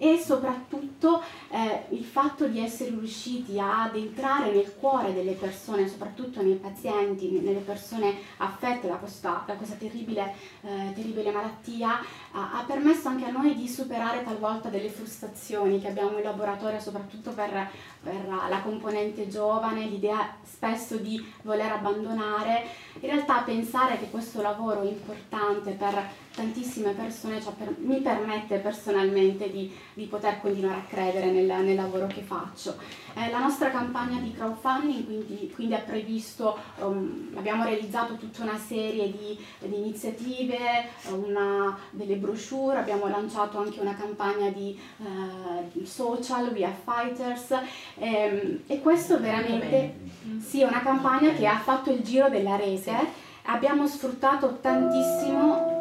e soprattutto eh, il fatto di essere riusciti ad entrare nel cuore delle persone, soprattutto nei pazienti, nelle persone affette da questa, da questa terribile, eh, terribile, malattia, ha, permesso anche a noi di superare talvolta delle frustrazioni che abbiamo in laboratorio, soprattutto per, per la componente giovane, l'idea spesso di voler abbandonare. In realtà pensare che questo lavoro importante per tantissime persone cioè per, mi permette personalmente di, di, poter continuare a credere nel, nel lavoro che faccio. Eh, la nostra campagna di crowdfunding quindi, quindi ha previsto, um, abbiamo realizzato tutta una serie di, di iniziative, una, delle brochure, abbiamo lanciato anche una campagna di uh, social, We Are Fighters ehm, e questo veramente sì, è una campagna che ha fatto il giro della rete, abbiamo sfruttato tantissimo.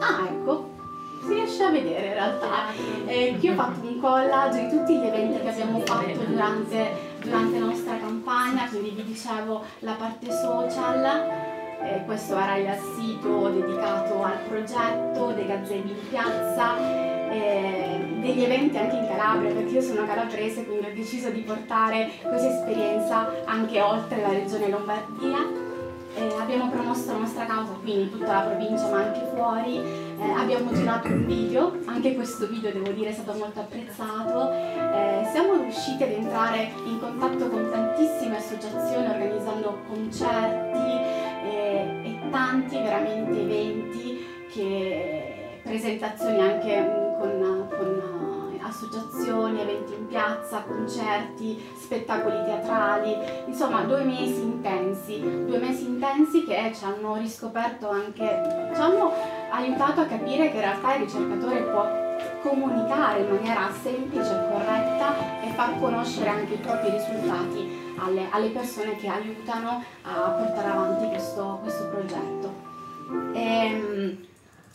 Ah, ecco, si riesce a vedere in realtà. Eh, qui ho fatto un collage di tutti gli eventi che abbiamo fatto durante, durante la nostra campagna, quindi vi dicevo la parte social. Eh, questo era il sito dedicato al progetto, dei gazebi in piazza, eh, degli eventi anche in Calabria, perché io sono calabrese, quindi ho deciso di portare questa esperienza anche oltre la regione Lombardia. Eh, abbiamo promosso la nostra causa qui in tutta la provincia ma anche fuori, eh, abbiamo girato un video, anche questo video devo dire è stato molto apprezzato, eh, siamo riusciti ad entrare in contatto con tantissime associazioni organizzando concerti eh, tanti veramente eventi, che, presentazioni anche con, con associazioni, eventi in piazza, concerti, spettacoli teatrali, insomma due mesi intensi, due mesi intensi che ci hanno riscoperto anche, ci hanno aiutato a capire che in realtà il ricercatore può comunicare in maniera semplice e corretta e far conoscere anche i propri risultati alle, alle persone che aiutano a portare avanti questo, questo progetto. E, ehm,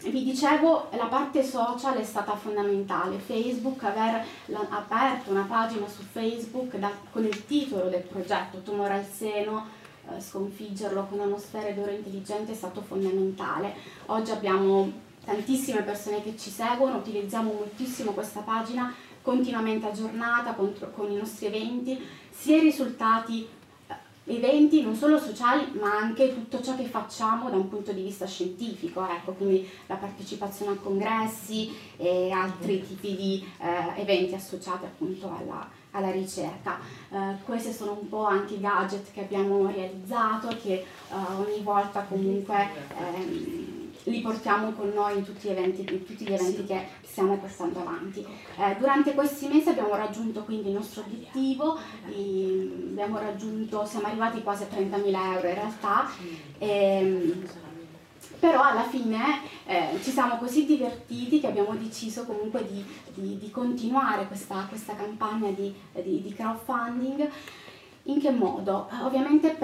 vi dicevo, la parte social è stata fondamentale. Facebook, aver aperto una pagina su Facebook da, con il titolo del progetto Tumore al seno, eh, sconfiggerlo con atmosfere d'oro intelligente è stato fondamentale. Oggi abbiamo tantissime persone che ci seguono, utilizziamo moltissimo questa pagina continuamente aggiornata con, con i nostri eventi, sia i risultati eventi non solo sociali ma anche tutto ciò che facciamo da un punto di vista scientifico, ecco, quindi la partecipazione a congressi e altri tipi di eh, eventi associati appunto alla, alla ricerca. Eh, questi sono un po' anche i gadget che abbiamo realizzato che eh, ogni volta comunque ehm, li portiamo con noi in tutti gli eventi, tutti gli eventi sì. che stiamo portando avanti. Eh, durante questi mesi abbiamo raggiunto quindi il nostro obiettivo, abbiamo raggiunto, siamo arrivati quasi a 30.000 euro in realtà. Ehm, però alla fine eh, ci siamo così divertiti che abbiamo deciso comunque di, di, di continuare questa, questa campagna di, di crowdfunding in che modo? Eh, ovviamente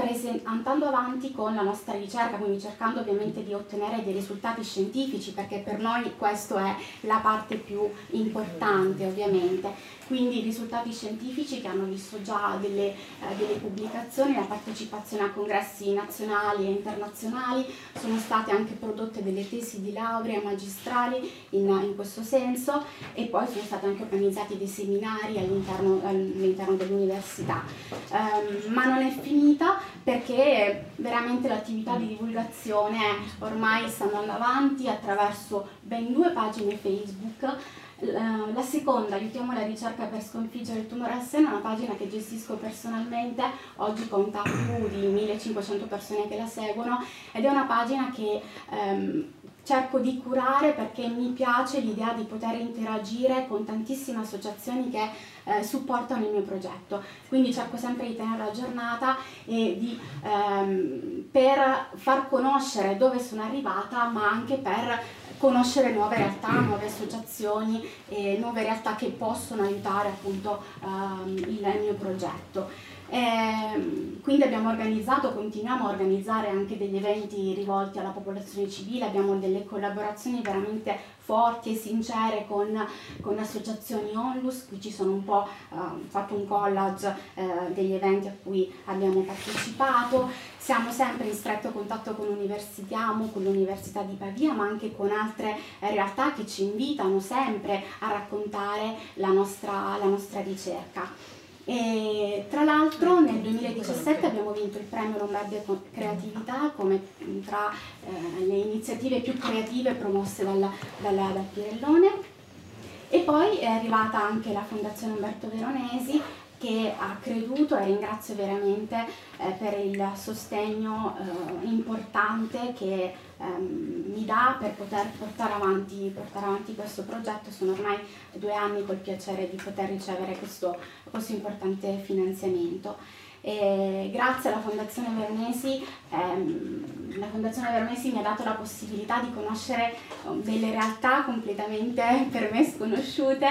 andando avanti con la nostra ricerca, quindi cercando ovviamente di ottenere dei risultati scientifici, perché per noi questa è la parte più importante ovviamente quindi risultati scientifici che hanno visto già delle, eh, delle, pubblicazioni, la partecipazione a congressi nazionali e internazionali, sono state anche prodotte delle tesi di laurea magistrali in, in questo senso e poi sono stati anche organizzati dei seminari all'interno, all'interno dell'università. Um, ma non è finita perché veramente l'attività di divulgazione ormai sta andando avanti attraverso ben due pagine Facebook la seconda, aiutiamo la ricerca per sconfiggere il tumore al seno, è una pagina che gestisco personalmente, oggi conta più di 1500 persone che la seguono ed è una pagina che ehm, cerco di curare perché mi piace l'idea di poter interagire con tantissime associazioni che eh, supportano il mio progetto. Quindi cerco sempre di tenere la giornata e di, ehm, per far conoscere dove sono arrivata, ma anche per conoscere nuove realtà, nuove associazioni e nuove realtà che possono aiutare appunto ehm, il mio progetto. Eh, quindi abbiamo organizzato, continuiamo a organizzare anche degli eventi rivolti alla popolazione civile, abbiamo delle collaborazioni veramente forti e sincere con, con associazioni onlus, qui ci sono un po' eh, fatto un collage eh, degli eventi a cui abbiamo partecipato, siamo sempre in stretto contatto con Universitiamo, con l'Università di Pavia, ma anche con altre realtà che ci invitano sempre a raccontare la nostra, la nostra ricerca. E, tra l'altro nel 2017 abbiamo vinto il premio Lombardia Creatività come tra eh, le iniziative più creative promosse dalla, dalla, dal Pirellone. E poi è arrivata anche la Fondazione Umberto Veronesi che ha creduto e ringrazio veramente eh, per il sostegno eh, importante che ehm, mi dà per poter portare avanti, portare avanti, questo progetto. Sono ormai due anni col piacere di poter ricevere questo, questo importante finanziamento. E grazie alla Fondazione Veronesi, ehm, la Fondazione Veronesi mi ha dato la possibilità di conoscere um, delle realtà completamente per me sconosciute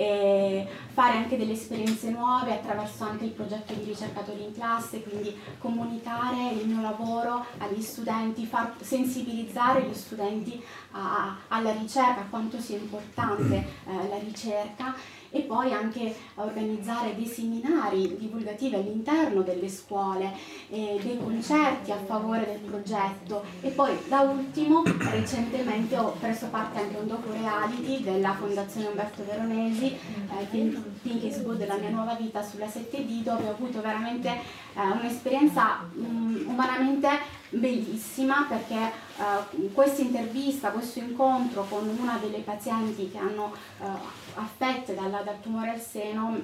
e fare anche delle esperienze nuove attraverso anche il progetto di ricercatori in classe, quindi comunicare il mio lavoro agli studenti, far sensibilizzare gli studenti a, alla ricerca, a quanto sia importante eh, la ricerca e poi anche organizzare dei seminari divulgativi all'interno delle scuole, eh, dei concerti a favore del progetto. E poi da ultimo recentemente ho preso parte anche a un docu reality della Fondazione Umberto Veronesi, eh, Think is Good, la mia nuova vita sulla 7D dove ho avuto veramente eh, un'esperienza um, umanamente bellissima perché uh, questa intervista, questo incontro con una delle pazienti che hanno uh, affette dalla, dal tumore al seno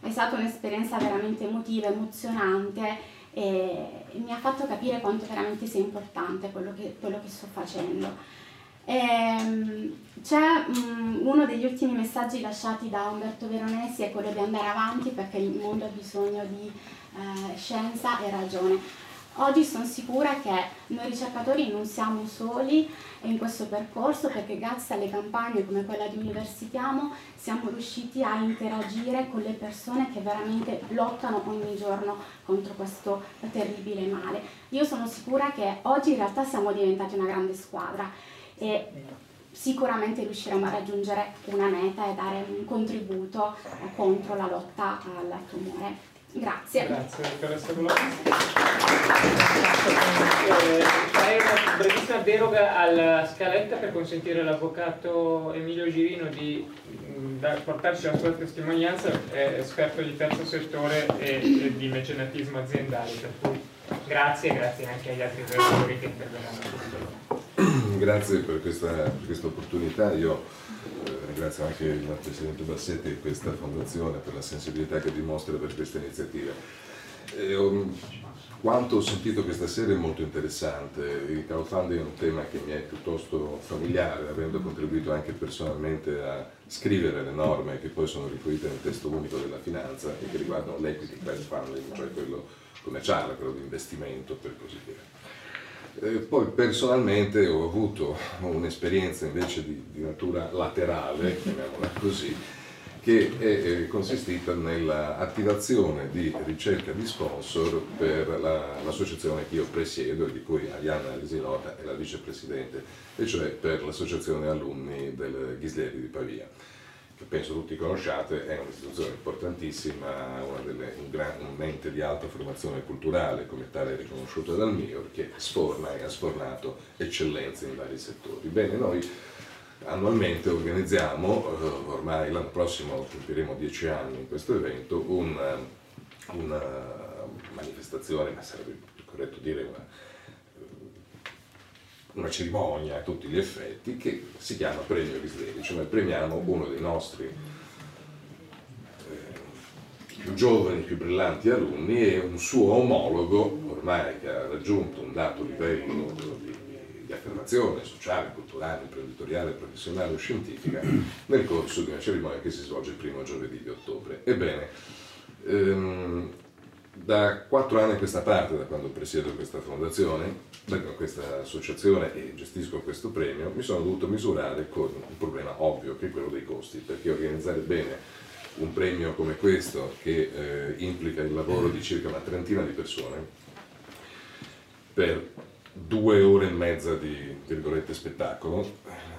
è stata un'esperienza veramente emotiva, emozionante e, mi ha fatto capire quanto veramente sia importante quello che, quello che sto facendo. Ehm, c'è um, uno degli ultimi messaggi lasciati da Umberto Veronesi è quello di andare avanti perché il mondo ha bisogno di eh, scienza e ragione. Oggi sono sicura che noi ricercatori non siamo soli in questo percorso perché grazie alle campagne come quella di Universitiamo siamo riusciti a interagire con le persone che veramente lottano ogni giorno contro questo terribile male. Io sono sicura che oggi in realtà siamo diventati una grande squadra e sicuramente riusciremo a raggiungere una meta e dare un contributo contro la lotta al tumore. Grazie. Grazie, dottoressa farei una brevissima deroga alla scaletta per consentire all'avvocato Emilio Girino di mm, portarci la sua testimonianza, è esperto di terzo settore e, e di mecenatismo aziendale, per cui grazie e grazie anche agli altri relatori che interverranno. Grazie per questa, per questa opportunità. Io ringrazio anche il Presidente Bassetti e questa fondazione per la sensibilità che dimostra per queste iniziative. E, um, quanto ho sentito questa sera è molto interessante, il crowdfunding è un tema che mi è piuttosto familiare, avendo contribuito anche personalmente a scrivere le norme che poi sono rifluite nel testo unico della finanza e che riguardano l'equity crowdfunding, cioè quello commerciale, quello di investimento per così dire. Eh, poi personalmente ho avuto un'esperienza invece di, di, natura laterale, chiamiamola così, che è, consistita nell'attivazione di ricerca di sponsor per la, l'associazione che io presiedo e di cui Arianna Risilota è la vicepresidente, e cioè per l'associazione alunni del Ghisleri di Pavia che penso tutti conosciate, è un'istituzione importantissima, delle, un, gran, un, ente di alta formazione culturale, come tale riconosciuta dal MIOR, che sforna e ha sfornato eccellenze in vari settori. Bene, noi annualmente organizziamo, eh, ormai l'anno prossimo compiremo dieci anni in questo evento, un, una manifestazione, ma sarebbe corretto dire una una cerimonia a tutti gli effetti che si chiama premio Risvegli, cioè premiamo uno dei nostri eh, più giovani, più brillanti alunni e un suo omologo, ormai che ha raggiunto un dato livello di, di affermazione sociale, culturale, imprenditoriale, professionale o scientifica nel corso di una cerimonia che si svolge il primo giovedì di ottobre. Ebbene, ehm, da quattro anni a questa parte, da quando presiedo questa fondazione, questa associazione e gestisco questo premio, mi sono dovuto misurare con un problema ovvio che è quello dei costi, perché organizzare bene un premio come questo che eh, implica il lavoro di circa una trentina di persone per due ore e mezza di virgolette spettacolo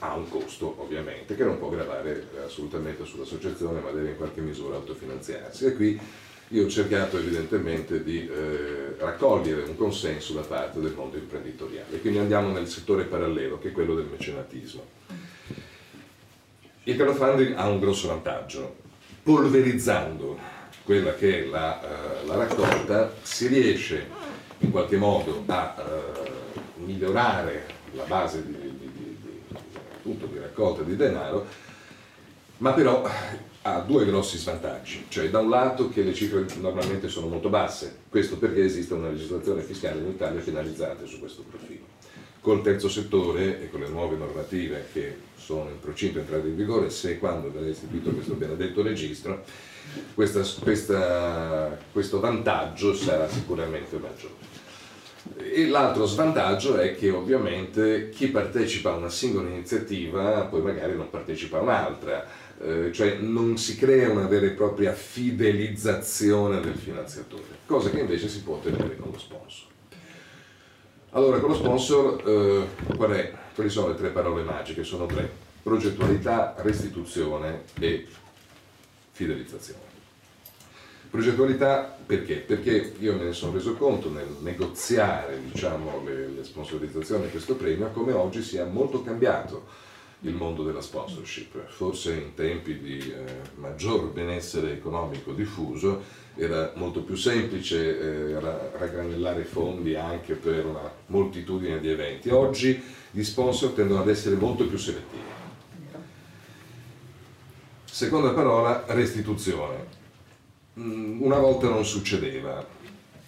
ha un costo ovviamente che non può gravare assolutamente sull'associazione ma deve in qualche misura autofinanziarsi. E qui io ho cercato evidentemente di eh, raccogliere un consenso da parte del mondo imprenditoriale, quindi andiamo nel settore parallelo che è quello del mecenatismo. Il crowdfunding ha un grosso vantaggio, polverizzando quella che è la, uh, la raccolta si riesce in qualche modo a uh, migliorare la base di, di, di, di raccolta di denaro, ma però ha due grossi svantaggi, cioè da un lato che le cifre normalmente sono molto basse, questo perché esiste una legislazione fiscale in Italia finalizzata su questo profilo. Col terzo settore e con le nuove normative che sono in procinto di entrare in vigore, se e quando verrà istituito questo benedetto registro, questa, questa, questo vantaggio sarà sicuramente maggiore. E l'altro svantaggio è che ovviamente chi partecipa a una singola iniziativa poi magari non partecipa a un'altra, eh, cioè non si crea una vera e propria fidelizzazione del finanziatore, cosa che invece si può ottenere con lo sponsor. Allora, con lo sponsor, eh, qual è? quali sono le tre parole magiche? Sono tre, progettualità, restituzione e fidelizzazione. Progettualità perché? Perché io me ne sono reso conto nel negoziare diciamo, le, le sponsorizzazioni di questo premio come oggi sia molto cambiato il mondo della sponsorship. Forse in tempi di eh, maggior benessere economico diffuso era molto più semplice eh, raggranellare fondi anche per una moltitudine di eventi. Oggi gli sponsor tendono ad essere molto più selettivi. Seconda parola, restituzione. Mm, una volta non succedeva,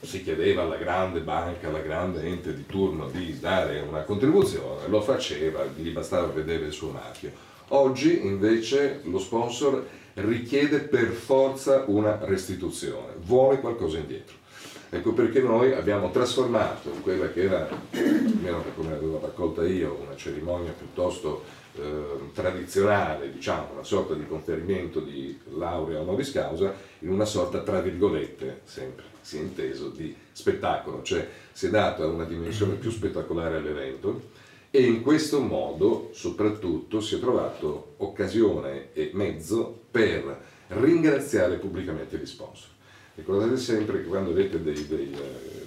si chiedeva alla grande banca, alla grande ente di turno di dare una contribuzione, lo faceva, gli bastava vedere il suo marchio. Oggi invece lo sponsor richiede per forza una restituzione, vuole qualcosa indietro. Ecco perché noi abbiamo trasformato quella che era, almeno per come l'avevo raccolta io, una cerimonia piuttosto eh, tradizionale, diciamo, una sorta di conferimento di laurea honoris causa, in una sorta, tra virgolette, sempre si è inteso, di spettacolo, cioè si è data una dimensione più spettacolare all'evento e in questo modo soprattutto si è trovato occasione e mezzo per ringraziare pubblicamente gli sponsor. Ricordate sempre che quando avete dei, dei,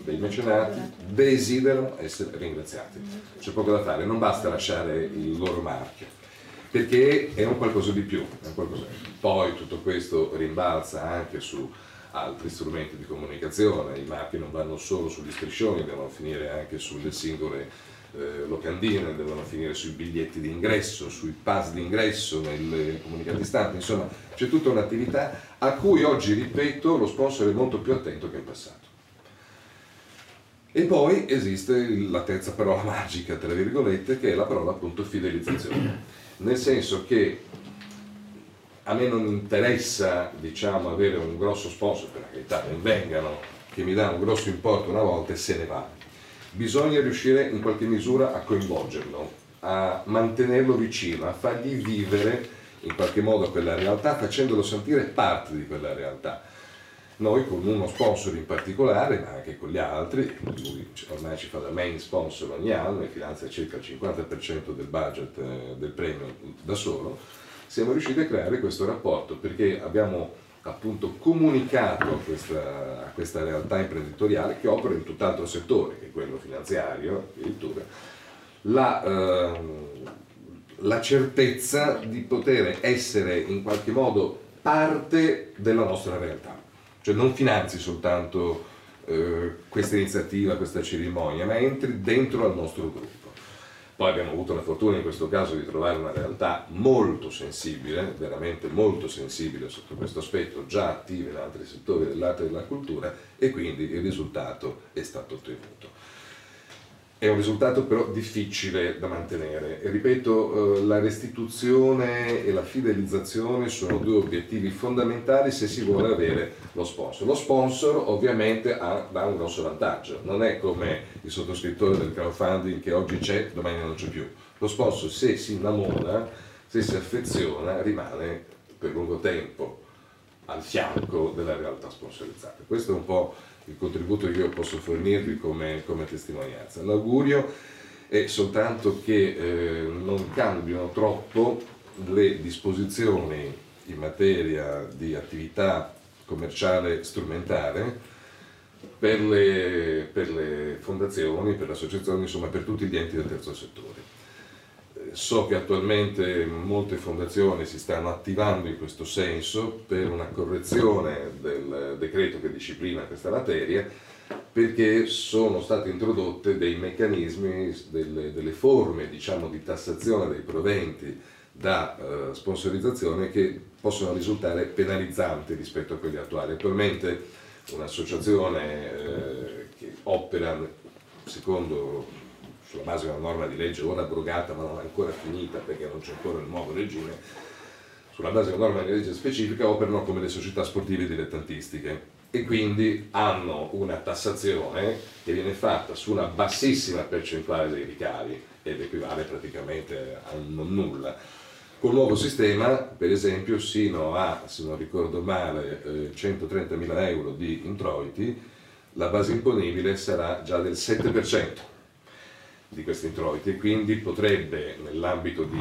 dei, mecenati desiderano essere ringraziati. C'è poco da fare, non basta lasciare il loro marchio, perché è un qualcosa di più. Qualcosa... Poi tutto questo rimbalza anche su altri strumenti di comunicazione, i marchi non vanno solo sugli striscioni, devono finire anche sulle singole eh, locandine, devono finire sui biglietti di ingresso, sui pass di ingresso, nei comunicati stampa, insomma c'è tutta un'attività a cui oggi, ripeto, lo sponsor è molto più attento che in passato. E poi esiste la terza parola magica, tra virgolette, che è la parola appunto fidelizzazione, nel senso che a me non interessa diciamo, avere un grosso sponsor, per la carità ben vengano, che mi dà un grosso importo una volta e se ne va. Bisogna riuscire in qualche misura a coinvolgerlo, a mantenerlo vicino, a fargli vivere in qualche modo quella realtà, facendolo sentire parte di quella realtà. Noi con uno sponsor in particolare, ma anche con gli altri, lui ormai ci fa da main sponsor ogni anno e finanzia circa il 50% del budget eh, del premio da solo, siamo riusciti a creare questo rapporto perché abbiamo appunto comunicato a questa, a questa realtà imprenditoriale che opera in tutt'altro settore, che quello finanziario addirittura, la, eh, la certezza di poter essere in qualche modo parte della nostra realtà, cioè non finanzi soltanto eh, questa iniziativa, questa cerimonia, ma entri dentro al nostro gruppo. Poi abbiamo avuto la fortuna in questo caso di trovare una realtà molto sensibile, veramente molto sensibile sotto questo aspetto, già attiva in altri settori dell'arte e della cultura e quindi il risultato è stato ottenuto. È un risultato però difficile da mantenere e ripeto, eh, la restituzione e la fidelizzazione sono due obiettivi fondamentali se si vuole avere lo sponsor. Lo sponsor ovviamente ha, dà un grosso vantaggio, non è come il sottoscrittore del crowdfunding che oggi c'è, domani non c'è più. Lo sponsor se si innamora, se si affeziona, rimane per lungo tempo al fianco della realtà sponsorizzata. Questo è un po' il contributo che io posso fornirvi come, come testimonianza. L'augurio è soltanto che eh, non cambino troppo le disposizioni in materia di attività commerciale strumentale per le, per le fondazioni, per le associazioni, insomma per tutti gli enti del terzo settore. So che attualmente molte fondazioni si stanno attivando in questo senso per una correzione del decreto che disciplina questa materia perché sono state introdotte dei meccanismi, delle, delle forme diciamo, di tassazione dei proventi da uh, sponsorizzazione che possono risultare penalizzanti rispetto a quelli attuali. Attualmente un'associazione eh, che opera secondo sulla base di una norma di legge ora abrogata ma non ancora finita perché non c'è ancora il nuovo regime, sulla base di una norma di legge specifica operano come le società sportive dilettantistiche e quindi hanno una tassazione che viene fatta su una bassissima percentuale dei ricavi ed equivale praticamente a non nulla. Col nuovo sistema, per esempio, sino a, se non ricordo male, eh, 130.000 euro di introiti, la base imponibile sarà già del 7% di questi introiti e quindi potrebbe nell'ambito di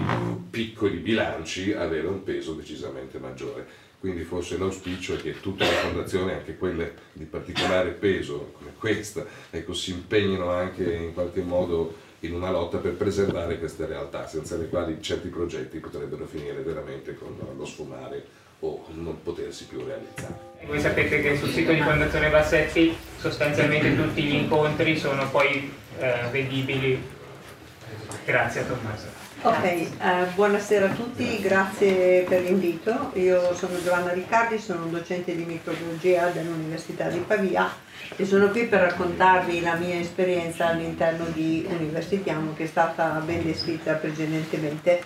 piccoli bilanci avere un peso decisamente maggiore. Quindi forse l'auspicio è che tutte le fondazioni, anche quelle di particolare peso come questa, ecco, si impegnino anche in qualche modo in una lotta per preservare queste realtà, senza le quali certi progetti potrebbero finire veramente con lo sfumare o non potersi più realizzare. Voi sapete che sul sito di Fondazione Bassetti sostanzialmente tutti gli incontri sono poi eh, vedibili. Grazie Tommaso. Ok, eh, buonasera a tutti, grazie per l'invito. Io sono Giovanna Riccardi, sono un docente di microbiologia dell'Università di Pavia e sono qui per raccontarvi la mia esperienza all'interno di Universitiamo che è stata ben descritta precedentemente.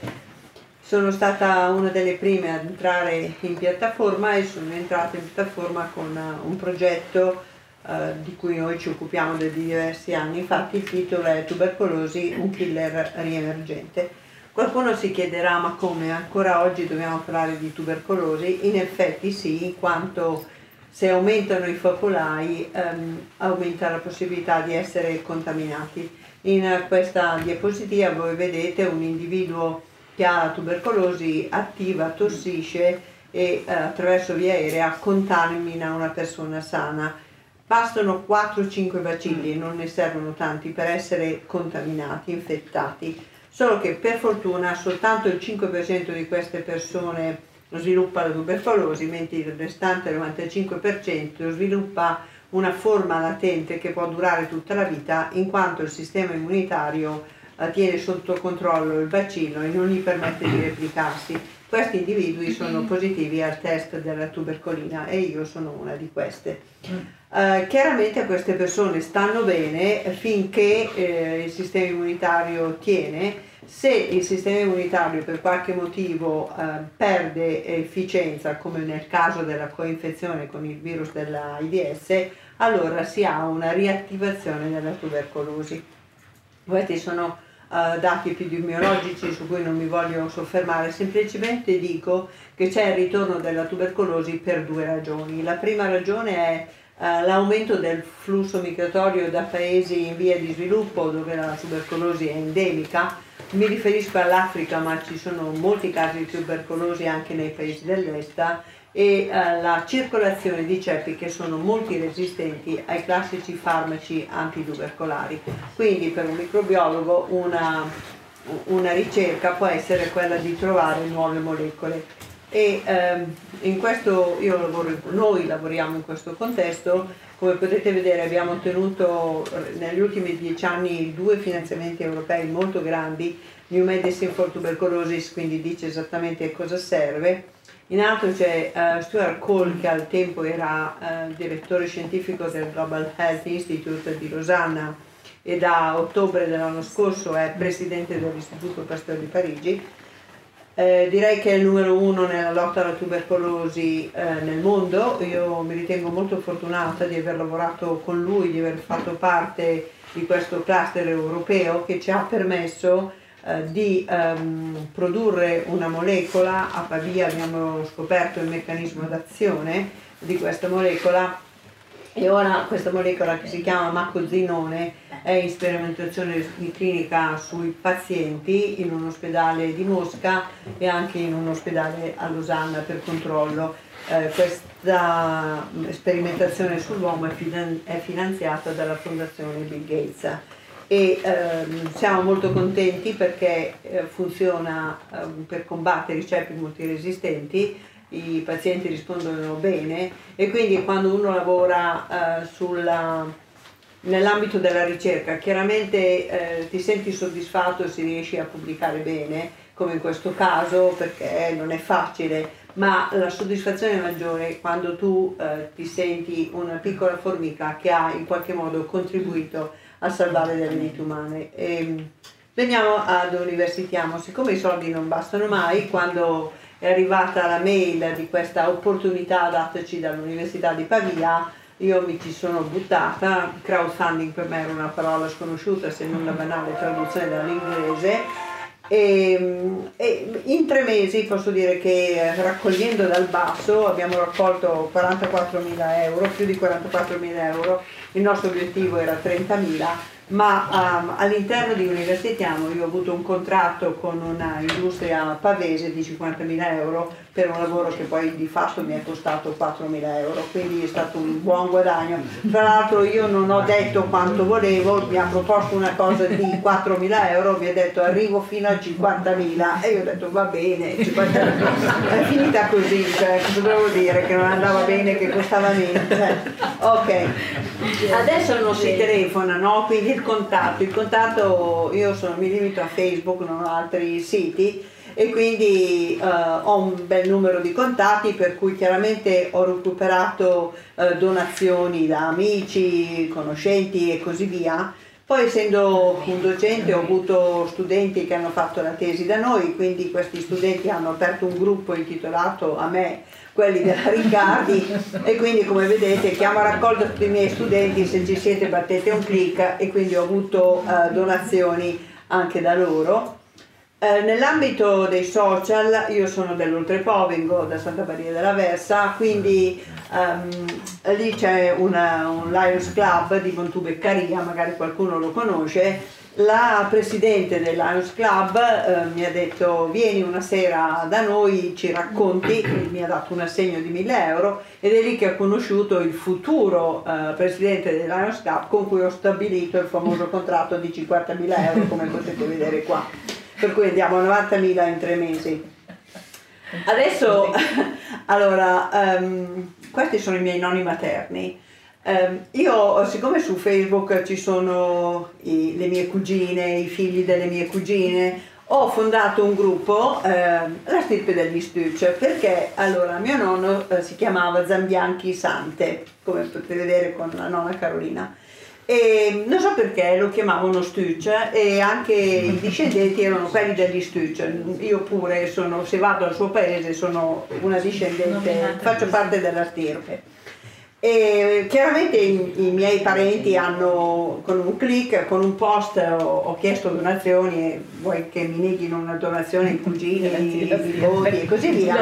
Sono stata una delle prime ad entrare in piattaforma e sono entrata in piattaforma con un progetto eh, di cui noi ci occupiamo da diversi anni, infatti il titolo è Tubercolosi, un killer riemergente. Qualcuno si chiederà ma come ancora oggi dobbiamo parlare di tubercolosi? In effetti sì, in quanto se aumentano i focolai ehm, aumenta la possibilità di essere contaminati. In questa diapositiva voi vedete un individuo che ha la tubercolosi attiva, tossisce e eh, attraverso via aerea contamina una persona sana Bastano 4-5 bacilli, non ne servono tanti per essere contaminati, infettati, solo che per fortuna soltanto il 5% di queste persone sviluppa la tubercolosi, mentre il restante 95% sviluppa una forma latente che può durare tutta la vita in quanto il sistema immunitario eh, tiene sotto controllo il bacino e non gli permette di replicarsi. Questi individui sono positivi al test della tubercolina e io sono una di queste. Uh, chiaramente queste persone stanno bene finché eh, il sistema immunitario tiene, se il sistema immunitario per qualche motivo eh, perde efficienza, come nel caso della coinfezione con il virus dell'AIDS, allora si ha una riattivazione della tubercolosi. Questi sono uh, dati epidemiologici su cui non mi voglio soffermare, semplicemente dico che c'è il ritorno della tubercolosi per due ragioni. La prima ragione è Uh, l'aumento del flusso migratorio da paesi in via di sviluppo dove la tubercolosi è endemica, mi riferisco all'Africa ma ci sono molti casi di tubercolosi anche nei paesi dell'est e uh, la circolazione di ceppi che sono multiresistenti ai classici farmaci antitubercolari. Quindi per un microbiologo una, una ricerca può essere quella di trovare nuove molecole e ehm, in questo lavoro, noi lavoriamo in questo contesto, come potete vedere abbiamo ottenuto negli ultimi dieci anni due finanziamenti europei molto grandi, New Medicine for Tuberculosis quindi dice esattamente cosa serve, in alto c'è uh, Stuart Cole che al tempo era uh, direttore scientifico del Global Health Institute di Losanna e da ottobre dell'anno scorso è presidente dell'Istituto Pasteur di Parigi. Eh, direi che è il numero uno nella lotta alla tubercolosi eh, nel mondo. Io mi ritengo molto fortunata di aver lavorato con lui, di aver fatto parte di questo cluster europeo che ci ha permesso eh, di ehm, produrre una molecola. A Pavia abbiamo scoperto il meccanismo d'azione di questa molecola e ora questa molecola che si chiama macozinone è in sperimentazione clinica sui pazienti in un ospedale di Mosca e anche in un ospedale a Losanna per controllo. Eh, questa sperimentazione sull'uomo è, finan- è, finanziata dalla fondazione Bill Gates e ehm, siamo molto contenti perché eh, funziona ehm, per combattere i ceppi multiresistenti i pazienti rispondono bene e quindi quando uno lavora eh, sulla, nell'ambito della ricerca chiaramente eh, ti senti soddisfatto se riesci a pubblicare bene come in questo caso perché non è facile ma la soddisfazione maggiore è quando tu eh, ti senti una piccola formica che ha in qualche modo contribuito a salvare delle vite umane. E, veniamo ad Universitiamo, siccome i soldi non bastano mai, quando è arrivata la mail di questa opportunità dataci dall'Università di Pavia, io mi ci sono buttata, crowdfunding per me era una parola sconosciuta se non la banale traduzione dall'inglese. E, e, in tre mesi posso dire che raccogliendo dal basso abbiamo raccolto 44 mila euro, più di 44 mila euro, il nostro obiettivo era 30 mila ma um, all'interno di Universitiamo io ho avuto un contratto con una industria pavese di 50.000 euro per un lavoro che poi di fatto mi è costato 4.000 euro, quindi è stato un buon guadagno. Tra l'altro io non ho detto quanto volevo, mi ha proposto una cosa di 4.000 euro, mi ha detto arrivo fino a 50.000 e io ho detto va bene, 50.000. è finita così, cioè, cosa devo dire, che non andava bene, che costava meno. Cioè, ok, adesso non si telefona, no? Quindi il contatto, il contatto io sono, mi limito a Facebook, non ho altri siti e quindi eh, ho un bel numero di contatti per cui chiaramente ho recuperato eh, donazioni da amici, conoscenti e così via. Poi essendo un docente ho avuto studenti che hanno fatto la tesi da noi, quindi questi studenti hanno aperto un gruppo intitolato a me, quelli della Riccardi, e quindi come vedete chiamo a raccolta tutti i miei studenti, se ci siete battete un clic e quindi ho avuto eh, donazioni anche da loro. Eh, nell'ambito dei social, io sono dell'Oltrepo, vengo da Santa Maria della Versa, quindi um, lì c'è una, un Lions Club di Montubeccaria, magari qualcuno lo conosce. La presidente del Lions Club eh, mi ha detto vieni una sera da noi, ci racconti, mi ha dato un assegno di 1000 euro ed è lì che ho conosciuto il futuro eh, presidente del Lions Club con cui ho stabilito il famoso contratto di 50.000 euro come potete vedere qua per cui andiamo a 90.000 in tre mesi. Adesso, allora, um, questi sono i miei nonni materni. Um, io, siccome su Facebook ci sono i, le mie cugine, i figli delle mie cugine, ho fondato un gruppo, eh, la stirpe degli Stucci, perché allora mio nonno eh, si chiamava Zambianchi Sante, come potete vedere con la nonna Carolina e non so perché lo chiamavano Stuccia e anche i discendenti erano quelli degli Stuccia. Io pure sono, se vado al suo paese sono una discendente, faccio parte della stirpe. E chiaramente i, i, miei parenti hanno con un click, con un post ho, ho chiesto donazioni e vuoi che mi neghino una donazione i cugini, i nipoti e così via.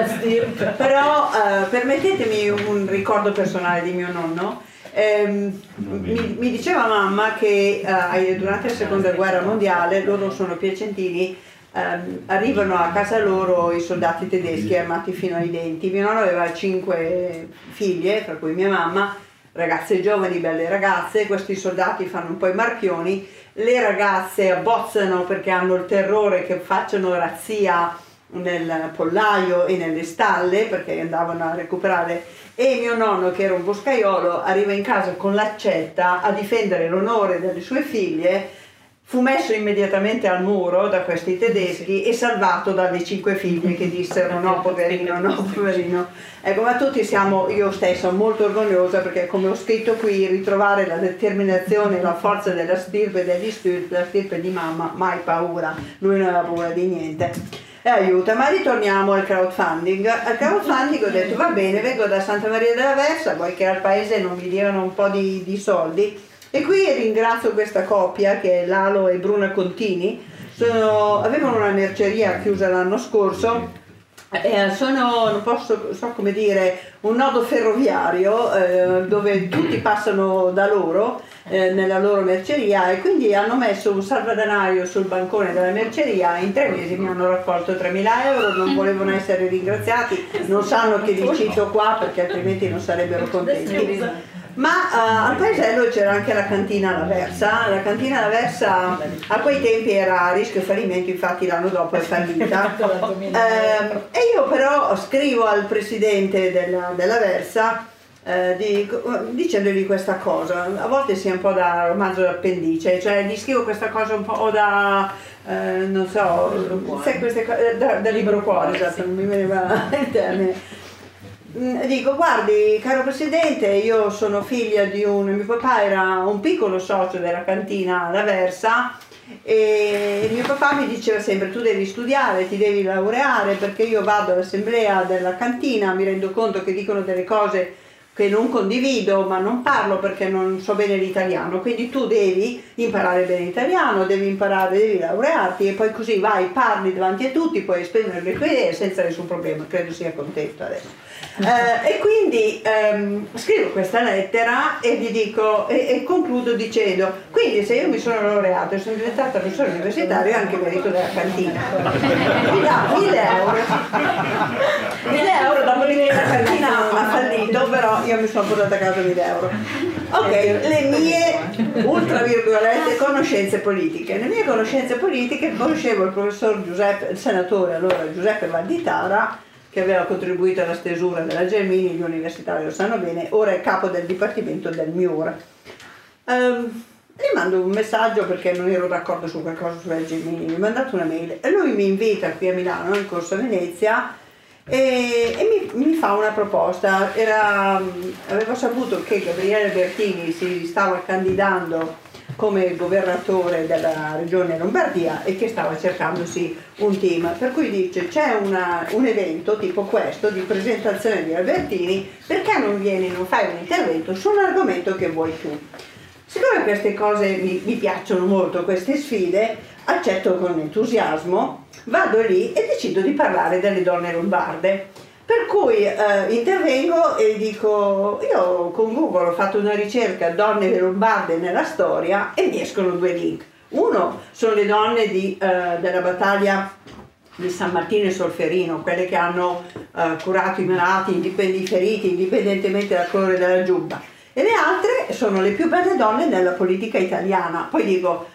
Però eh, permettetemi un ricordo personale di mio nonno Ehm, mi, mi, diceva mamma che eh, durante la seconda guerra mondiale loro sono piacentini ehm, arrivano a casa loro i soldati tedeschi armati fino ai denti. Mio nonno aveva cinque figlie tra cui mia mamma ragazze giovani, belle ragazze. Questi soldati fanno un po' i marchioni. Le ragazze abbozzano perché hanno il terrore che facciano razzia nel pollaio e nelle stalle perché andavano a recuperare e mio nonno che era un boscaiolo arriva in casa con l'accetta a difendere l'onore delle sue figlie fu messo immediatamente al muro da questi tedeschi e salvato dalle cinque figlie che dissero no poverino, no poverino. Ecco, ma tutti siamo, io stessa, molto orgogliosa perché come ho scritto qui, ritrovare la determinazione, la forza della stirpe degli stirpe, la stirpe di mamma, mai paura, lui non aveva paura di niente. E aiuta, ma ritorniamo al crowdfunding. Al crowdfunding ho detto va bene, vengo da Santa Maria della Versa, poi che al paese non mi diano un po' di, di soldi? E qui ringrazio questa coppia che è Lalo e Bruna Contini, sono, avevano una merceria chiusa l'anno scorso. Eh, sono, non posso, so come dire, un nodo ferroviario eh, dove tutti passano da loro eh, nella loro merceria e quindi hanno messo un salvadanaio sul bancone della merceria in tre mesi mi hanno raccolto 3.000 euro non volevano essere ringraziati non sanno che li cito qua perché altrimenti non sarebbero contenti ma uh, al paesello c'era anche la cantina alla Versa, la cantina alla Versa a quei tempi era a rischio fallimento, infatti l'anno dopo è fallita. uh, e io però scrivo al presidente della, della Versa uh, di, dicendogli questa cosa, a volte sia un po' da romanzo d'appendice, cioè gli scrivo questa cosa un po' da, non so, sai, queste, da, da libro cuore, esatto, non mi veniva il termine. Mm, dico guardi caro presidente io sono figlia di un mio papà era un piccolo socio della cantina La Versa e mio papà mi diceva sempre tu devi studiare, ti devi laureare perché io vado all'assemblea della cantina, mi rendo conto che dicono delle cose che non condivido ma non parlo perché non so bene l'italiano, quindi tu devi imparare bene l'italiano, devi imparare, devi laurearti e poi così vai, parli davanti a tutti, puoi esprimere le tue idee senza nessun problema, credo sia contento adesso. Eh, e quindi ehm, scrivo questa lettera e dico e, e, concludo dicendo quindi se io mi sono laureato e sono diventata professore universitario è anche merito della cantina. Mi dà 1000 euro. 1000 euro dopodiché la cantina ha fallito però io mi sono portata a casa 1000 euro. Ok le mie ultra virgolette conoscenze politiche. Le mie conoscenze politiche conoscevo il professor Giuseppe il senatore allora Giuseppe Valditara che aveva contribuito alla stesura della Gelmini, gli universitari lo sanno bene, ora è capo del dipartimento del MIUR. Um, gli mando un messaggio perché non ero d'accordo su qualcosa sulla Gelmini, mi ha mandato una mail e lui mi invita qui a Milano, in Corso Venezia, e, e mi, mi, fa una proposta. Era, avevo saputo che Gabriele Bertini si stava candidando come governatore della regione Lombardia e che stava cercandosi un team. Per cui dice c'è una, un evento tipo questo di presentazione di Albertini, perché non vieni, non fai un intervento su un argomento che vuoi tu? Siccome queste cose mi, mi piacciono molto, queste sfide, accetto con entusiasmo, vado lì e decido di parlare delle donne lombarde per cui eh, intervengo e dico, io con Google ho fatto una ricerca donne lombarde nella storia e mi escono due link. Uno sono le donne di, eh, della battaglia di San Martino e Solferino, quelle che hanno eh, curato i malati, i feriti, indipendentemente dal colore della giubba. E le altre sono le più belle donne nella politica italiana. Poi dico,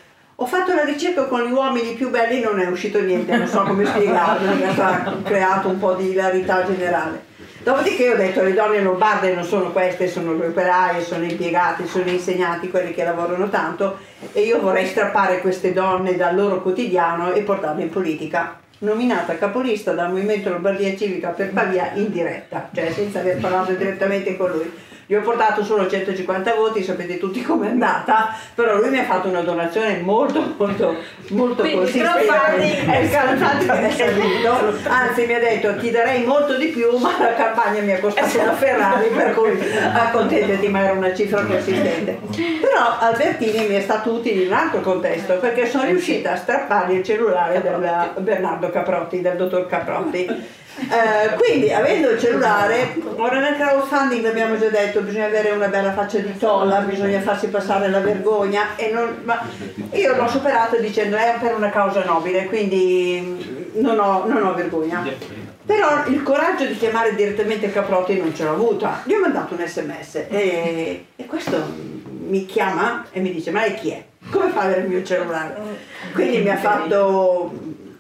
ho fatto la ricerca con gli uomini più belli e non è uscito niente, non so come spiegarlo, mi ha creato un po' di hilarità generale. Dopodiché ho detto le donne lombarde non sono queste, sono le operaie, sono impiegate, sono insegnanti, quelli che lavorano tanto e io vorrei strappare queste donne dal loro quotidiano e portarle in politica. Nominata capolista dal Movimento Lombardia Civica per Pavia in diretta, cioè senza aver parlato direttamente con lui gli ho portato solo 150 voti, sapete tutti com'è andata, però lui mi ha fatto una donazione molto molto molto consistente. È salito, anzi mi ha detto ti darei molto di più, ma la campagna mi ha costato una Ferrari, per cui accontentati, ma era una cifra consistente. Però Albertini mi è stato utile in un altro contesto, perché sono riuscita a strappare il cellulare del Bernardo Caprotti, del dottor Caprotti eh, quindi avendo il cellulare, ora nel crowdfunding abbiamo già detto bisogna avere una bella faccia di tolla, bisogna farsi passare la vergogna non, io l'ho superato dicendo è per una causa nobile, quindi non ho, non ho vergogna. Però il coraggio di chiamare direttamente Caprotti non ce l'ho avuta. Gli ho mandato un sms e, e questo mi chiama e mi dice ma lei chi è? Come fa ad avere il mio cellulare? Quindi mi ha fatto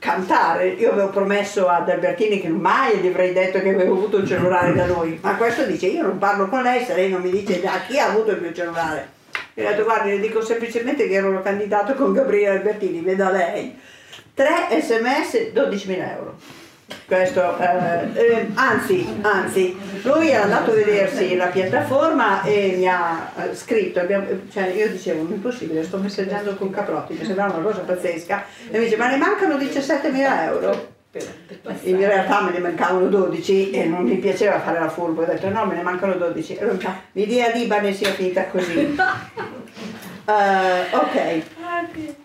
cantare. Io avevo promesso ad Albertini che mai gli avrei detto che avevo avuto il cellulare da lui, ma questo dice io non parlo con lei se lei non mi dice da chi ha avuto il mio cellulare. Mi ha detto guardi, le dico semplicemente che ero candidato con Gabriele Albertini, veda lei. 3 sms 12.000 euro. Questo, eh, eh, anzi, anzi, lui è andato a vedersi la piattaforma e mi ha eh, scritto, abbiamo, cioè io dicevo, non è possibile, sto messaggiando con Caprotti, mi sembrava una cosa pazzesca, e mi dice, ma ne mancano 17.000 euro? In realtà me ne mancavano 12 e non mi piaceva fare la furbo, ho detto no, me ne mancano 12. E lui mi dia l'Ibane sia finita così. Uh, ok,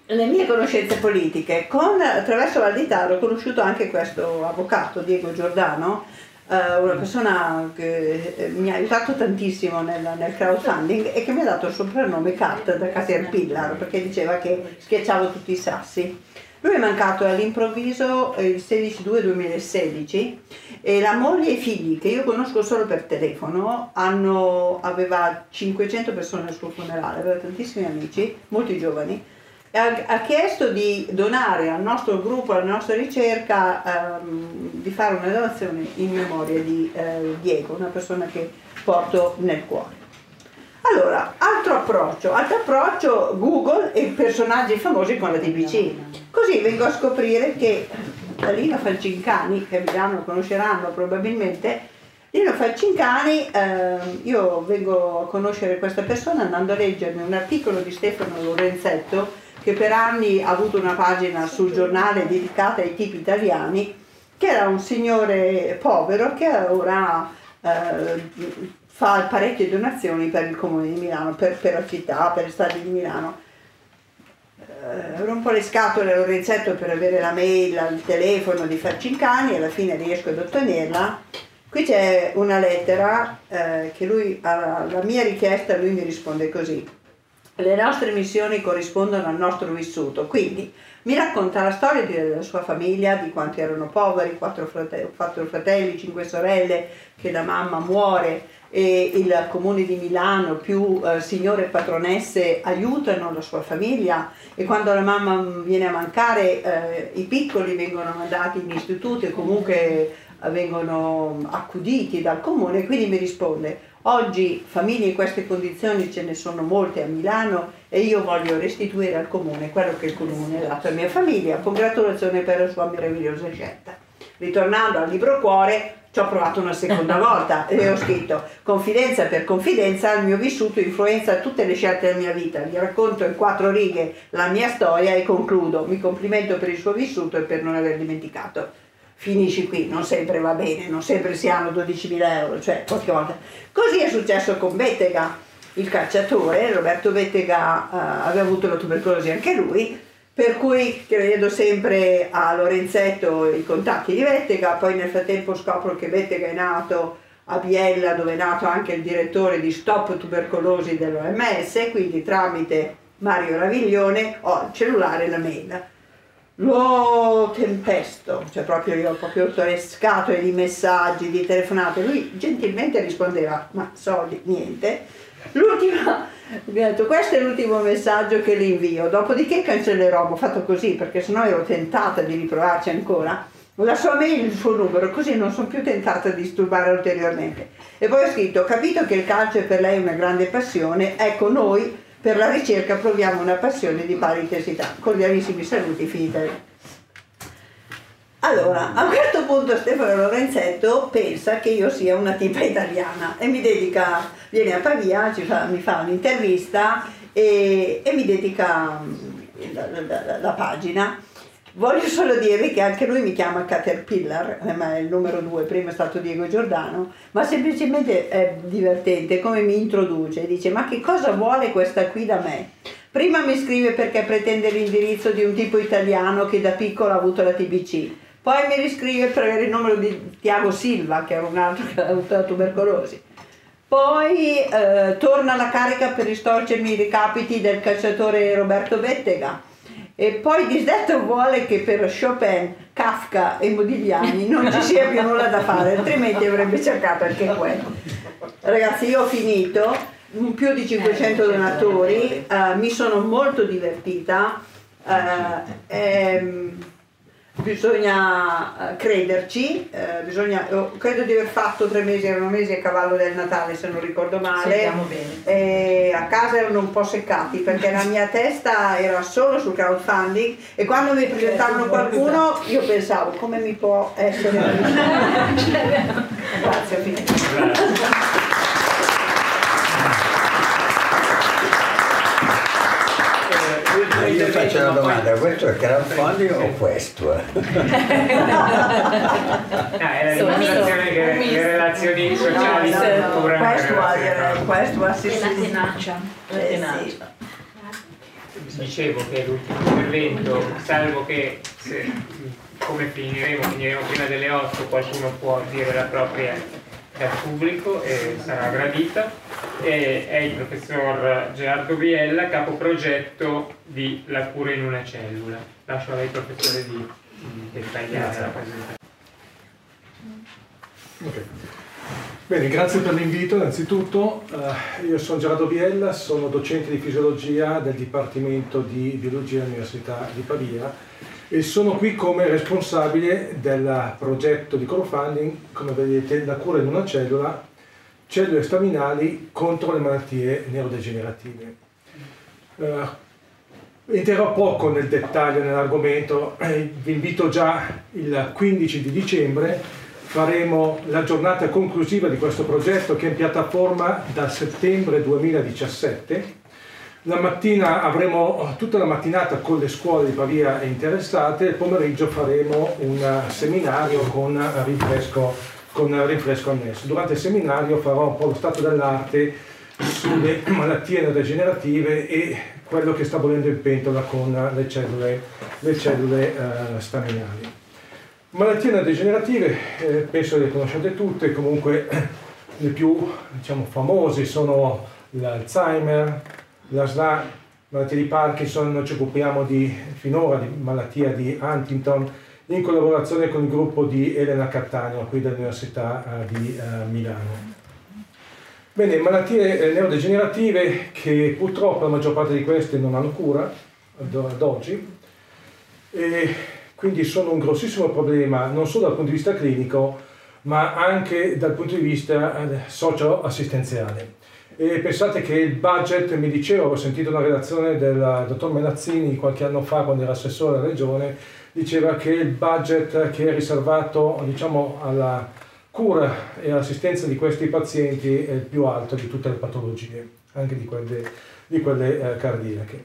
le mie conoscenze politiche, con, attraverso Valditaro ho conosciuto anche questo avvocato, Diego Giordano, uh, una persona che eh, mi ha aiutato tantissimo nel, nel, crowdfunding e che mi ha dato il soprannome Cat da Caterpillar perché diceva che schiacciavo tutti i sassi. Lui è mancato all'improvviso il 16-2-2016 e la moglie e i figli, che io conosco solo per telefono, hanno, aveva 500 persone al suo funerale, aveva tantissimi amici, molti giovani, ha, ha chiesto di donare al nostro gruppo, alla nostra ricerca, ehm, di fare una donazione in memoria di eh, Diego, una persona che porto nel cuore. Allora, altro approccio, altro approccio Google e personaggi famosi con la TBC. Così vengo a scoprire che la Lina Falcincani, che a Milano conosceranno probabilmente, Lino Falcincani, eh, io vengo a conoscere questa persona andando a leggermi un articolo di Stefano Lorenzetto che per anni ha avuto una pagina sul giornale dedicata ai tipi italiani, che era un signore povero che ora eh, fa parecchie donazioni per il comune di Milano, per, per la città, per il stadio di Milano. Eh, rompo le scatole a Lorenzetto per avere la mail, il telefono di Farcincani e alla fine riesco ad ottenerla. Qui c'è una lettera eh, che lui, alla mia richiesta, lui mi risponde così. Le nostre missioni corrispondono al nostro vissuto, quindi mi racconta la storia della sua famiglia, di quanti erano poveri, quattro fratelli, quattro fratelli cinque sorelle, che la mamma muore e il comune di Milano più eh, signore e patronesse aiutano la sua famiglia e quando la mamma viene a mancare eh, i piccoli vengono mandati in istituto e comunque eh, vengono accuditi dal comune, quindi mi risponde oggi famiglie in queste condizioni ce ne sono molte a Milano e io voglio restituire al comune quello che il comune ha dato a mia famiglia, congratulazioni per la sua meravigliosa scelta. Ritornando al libro cuore, ci ho provato una seconda volta e ho scritto confidenza per confidenza, il mio vissuto influenza tutte le scelte della mia vita, gli racconto in quattro righe la mia storia e concludo, mi complimento per il suo vissuto e per non aver dimenticato. Finisci qui, non sempre va bene, non sempre si hanno 12.000 euro, cioè qualche volta. Così è successo con Bettega, il cacciatore, Roberto Bettega uh, aveva avuto la tubercolosi anche lui, per cui chiedo sempre a Lorenzetto i contatti di Vettega, poi nel frattempo scopro che Vettega è nato a Biella dove è nato anche il direttore di Stop Tubercolosi dell'OMS, quindi tramite Mario Raviglione ho il cellulare e la mail. Lo tempesto, cioè proprio io ho proprio scatole di messaggi, di telefonate, lui gentilmente rispondeva ma soldi, niente. L'ultima mi ha detto questo è l'ultimo messaggio che le invio, dopodiché cancellerò, ho fatto così perché sennò ero tentata di riprovarci ancora, la sua mail, il suo numero, così non sono più tentata di disturbare ulteriormente. E poi ho scritto, ho capito che il calcio è per lei una grande passione, ecco noi per la ricerca proviamo una passione di pari intensità. Cordialissimi saluti, finita allora, a un certo punto Stefano Lorenzetto pensa che io sia una tipa italiana e mi dedica, viene a Pavia, fa, mi fa un'intervista e, e mi dedica mm, la, la, la, pagina. Voglio solo dirvi che anche lui mi chiama Caterpillar, eh, ma è il numero due, prima è stato Diego Giordano, ma semplicemente è divertente come mi introduce, dice ma che cosa vuole questa qui da me? Prima mi scrive perché pretende l'indirizzo di un tipo italiano che da piccolo ha avuto la TBC poi mi riscrive per avere il numero di Tiago Silva, che era un altro che ha avuto la tubercolosi. Poi eh, torna alla carica per ristorcermi i ricapiti del calciatore Roberto Bettega. E poi disdetto vuole che per Chopin, Kafka e Modigliani non ci sia più nulla da fare, altrimenti avrebbe cercato anche quello. Ragazzi, io ho finito, più di 500 donatori, eh, mi sono molto divertita. Eh, ehm, bisogna eh, crederci, eh, bisogna, credo di aver fatto tre mesi, erano mesi a cavallo del Natale se non ricordo male, e a casa erano un po' seccati perché la mia testa era solo sul crowdfunding e quando mi presentavano qualcuno io pensavo come mi può essere Grazie, finito. Una domanda, questo è crowdfunding o questo? no, è la dimostrazione che le relazioni sociali no, no, no, questo, questo è sì, la tenacia. Eh, sì. Dicevo che l'ultimo intervento, salvo che se, come finiremo, finiremo prima delle 8, qualcuno può dire la propria dal pubblico e sarà gradita e è il professor Gerardo Biella, capo progetto di La cura in una cellula. Lascio a lei professore di dettagliare la presentazione. Okay. Bene, grazie per l'invito innanzitutto. Uh, io sono Gerardo Biella, sono docente di fisiologia del Dipartimento di Biologia all'Università di Pavia e sono qui come responsabile del progetto di crowdfunding, come vedete, la cura in una cellula, cellule staminali contro le malattie neurodegenerative. Uh, entrerò poco nel dettaglio nell'argomento, eh, vi invito già il 15 di dicembre, faremo la giornata conclusiva di questo progetto che è in piattaforma da settembre 2017 la mattina avremo tutta la mattinata con le scuole di Pavia interessate, il pomeriggio faremo un seminario con rinfresco, con rinfresco annesso. Durante il seminario farò un po' lo stato dell'arte sulle malattie degenerative e quello che sta volendo in pentola con le cellule, le cellule uh, staminali. Malattie degenerative, eh, penso le conoscete tutte, comunque le più diciamo, famose sono l'Alzheimer, la SLA, malattia di Parkinson, ci occupiamo di, finora di malattia di Huntington in collaborazione con il gruppo di Elena Cattaneo qui dell'Università eh, di uh, Milano. Bene, malattie eh, neurodegenerative che purtroppo la maggior parte di queste non hanno cura ad oggi e quindi sono un grossissimo problema non solo dal punto di vista clinico ma anche dal punto di vista socio-assistenziale. E pensate che il budget, mi diceva, ho sentito una relazione del dottor Menazzini qualche anno fa quando era assessore alla regione, diceva che il budget che è riservato diciamo, alla cura e all'assistenza di questi pazienti è il più alto di tutte le patologie, anche di quelle, di quelle eh, cardiache.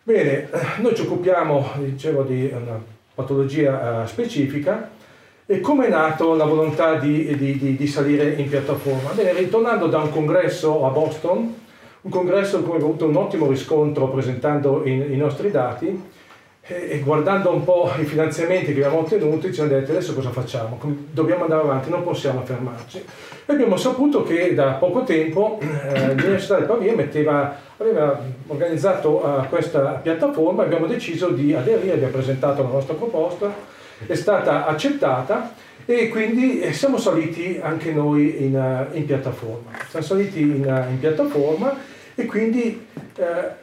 Bene, noi ci occupiamo, dicevo, di una patologia eh, specifica e come è nato la volontà di, di, di, di, salire in piattaforma? Bene, ritornando da un congresso a Boston, un congresso in cui abbiamo avuto un ottimo riscontro presentando i, i nostri dati e, e, guardando un po' i finanziamenti che abbiamo ottenuto ci siamo detti adesso cosa facciamo? Dobbiamo andare avanti, non possiamo fermarci. E abbiamo saputo che da poco tempo eh, l'Università del Pavia metteva, aveva organizzato uh, questa piattaforma e abbiamo deciso di aderire, abbiamo presentato la nostra proposta è stata accettata e quindi eh, siamo saliti anche noi in, eh, in piattaforma. Siamo saliti in, eh, in piattaforma e quindi eh,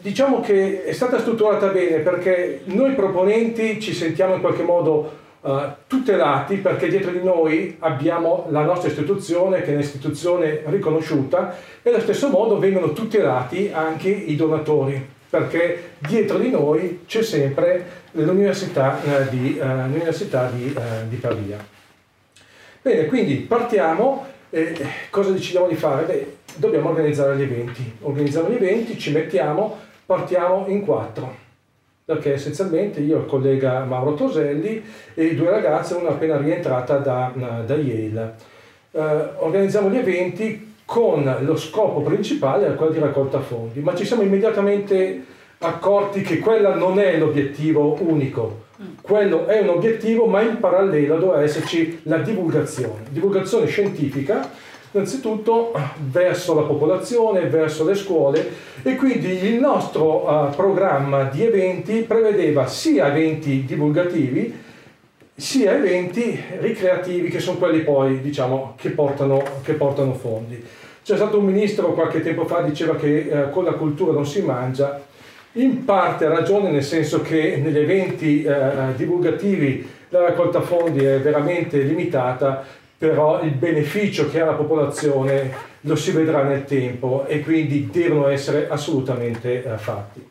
diciamo che è stata strutturata bene perché noi proponenti ci sentiamo in qualche modo uh, tutelati perché dietro di noi abbiamo la nostra istituzione che è un'istituzione riconosciuta e allo stesso modo vengono tutelati anche i donatori perché dietro di noi c'è sempre eh, di, eh, l'università di, eh, di Pavia. Bene, quindi partiamo, cosa decidiamo di fare? Beh, dobbiamo organizzare gli eventi. Organizziamo gli eventi, ci mettiamo, partiamo in quattro, perché essenzialmente io il collega Mauro Toselli e due ragazze, una appena rientrata da, da Yale. Eh, organizziamo gli eventi con lo scopo principale, quello di raccolta fondi, ma ci siamo immediatamente accorti che quella non è l'obiettivo unico, quello è un obiettivo ma in parallelo doveva esserci la divulgazione, divulgazione scientifica innanzitutto verso la popolazione, verso le scuole e quindi il nostro uh, programma di eventi prevedeva sia eventi divulgativi sia eventi ricreativi che sono quelli poi diciamo che portano, che portano fondi. C'è stato un ministro qualche tempo fa che diceva che uh, con la cultura non si mangia in parte ha ragione nel senso che negli eventi eh, divulgativi la raccolta fondi è veramente limitata, però il beneficio che ha la popolazione lo si vedrà nel tempo e quindi devono essere assolutamente eh, fatti.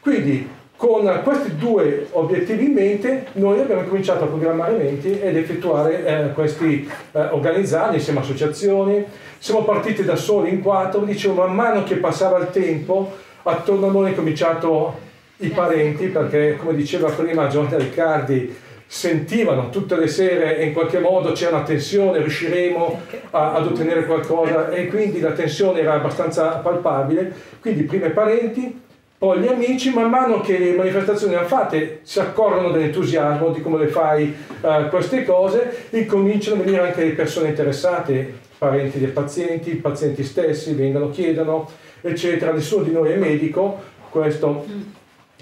Quindi con questi due obiettivi in mente noi abbiamo cominciato a programmare eventi ed effettuare eh, questi eh, organizzati insieme a associazioni. Siamo partiti da soli in quattro, dicevo man mano che passava il tempo attorno a noi hanno cominciato i parenti perché come diceva prima Giovanni Riccardi sentivano tutte le sere e in qualche modo c'è una tensione, riusciremo a, ad ottenere qualcosa e quindi la tensione era abbastanza palpabile, quindi prima i parenti, poi gli amici, man mano che le manifestazioni hanno fatte, si accorgono dell'entusiasmo di come le fai uh, queste cose, incominciano a venire anche le persone interessate, parenti dei pazienti, i pazienti stessi vengono, chiedono, eccetera. Nessuno di noi è medico, questo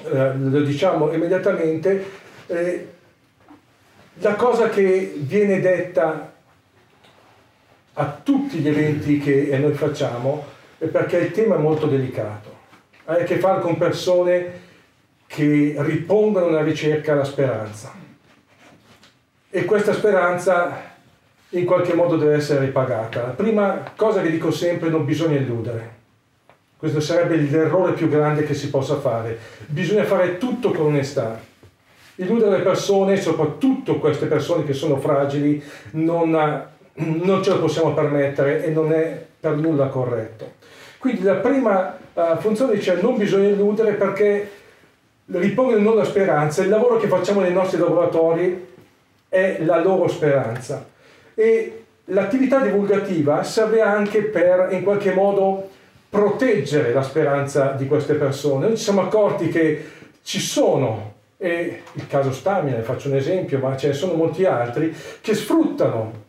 uh, lo diciamo immediatamente. Eh, la cosa che viene detta a tutti gli eventi che noi facciamo è perché il tema è molto delicato ha a che fare con persone che ripongono nella ricerca la speranza. E questa speranza in qualche modo deve essere ripagata. La prima cosa che dico sempre, non bisogna illudere. Questo sarebbe l'errore più grande che si possa fare. Bisogna fare tutto con onestà. Illudere le persone, soprattutto queste persone che sono fragili, non, non ce lo possiamo permettere e non è per nulla corretto. Quindi la prima uh, funzione dice non bisogna illudere perché ripongono in noi la speranza, il lavoro che facciamo nei nostri laboratori è la loro speranza e l'attività divulgativa serve anche per in qualche modo proteggere la speranza di queste persone. Noi ci siamo accorti che ci sono, e il caso Stamina, faccio un esempio, ma ce ne sono molti altri, che sfruttano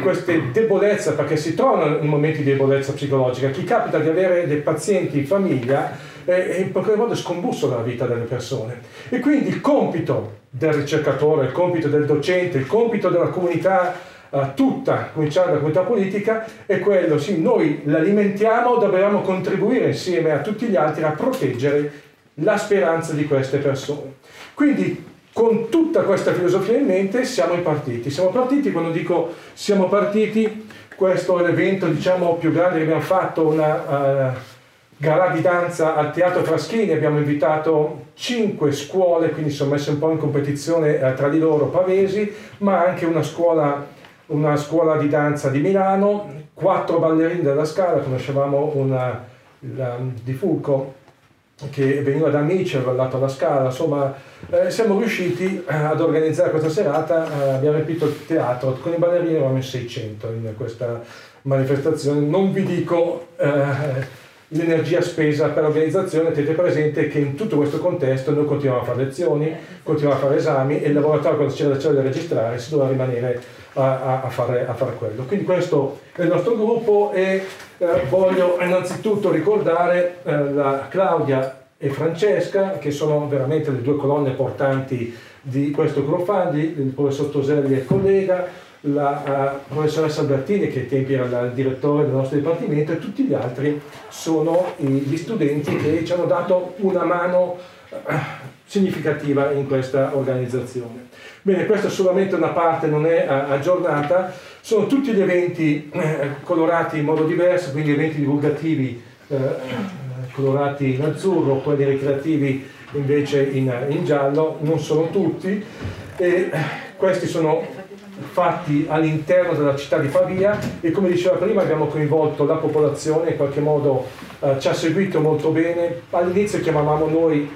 queste debolezze, perché si trovano in momenti di debolezza psicologica, chi capita di avere dei pazienti in famiglia eh, in qualche modo scombussola la vita delle persone. E quindi il compito del ricercatore, il compito del docente, il compito della comunità uh, tutta, cominciare dalla comunità politica, è quello, sì, noi l'alimentiamo, dobbiamo contribuire insieme a tutti gli altri a proteggere la speranza di queste persone. Quindi con tutta questa filosofia in mente siamo partiti. Siamo partiti, quando dico siamo partiti, questo è l'evento diciamo, più grande che abbiamo fatto, una uh, gara di danza al Teatro Fraschini, abbiamo invitato cinque scuole, quindi sono messe un po' in competizione uh, tra di loro, pavesi, ma anche una scuola, una scuola di danza di Milano, quattro ballerini della Scala, conoscevamo una, la, di Fulco, che veniva da amici, aveva dato alla Scala, insomma eh, siamo riusciti eh, ad organizzare questa serata, eh, abbiamo riempito il teatro, con i ballerini eravamo in 600 in questa manifestazione, non vi dico eh, l'energia spesa per l'organizzazione, tenete presente che in tutto questo contesto noi continuiamo a fare lezioni, continuiamo a fare esami e il laboratorio quando c'era la da registrare si doveva rimanere a, a, fare, a, fare, quello. Quindi questo è il nostro gruppo e eh, voglio innanzitutto ricordare eh, la Claudia e Francesca che sono veramente le due colonne portanti di questo crowdfunding, il professor Toselli è collega, la uh, professoressa Albertini che ai tempi era il direttore del nostro dipartimento e tutti gli altri sono gli studenti che ci hanno dato una mano uh, significativa in questa organizzazione. Bene, questa è solamente una parte, non è uh, aggiornata, sono tutti gli eventi colorati in modo diverso, quindi eventi divulgativi colorati in azzurro, quelli ricreativi invece in, in giallo, non sono tutti. E questi sono fatti all'interno della città di Pavia e come diceva prima abbiamo coinvolto la popolazione, in qualche modo eh, ci ha seguito molto bene. All'inizio chiamavamo noi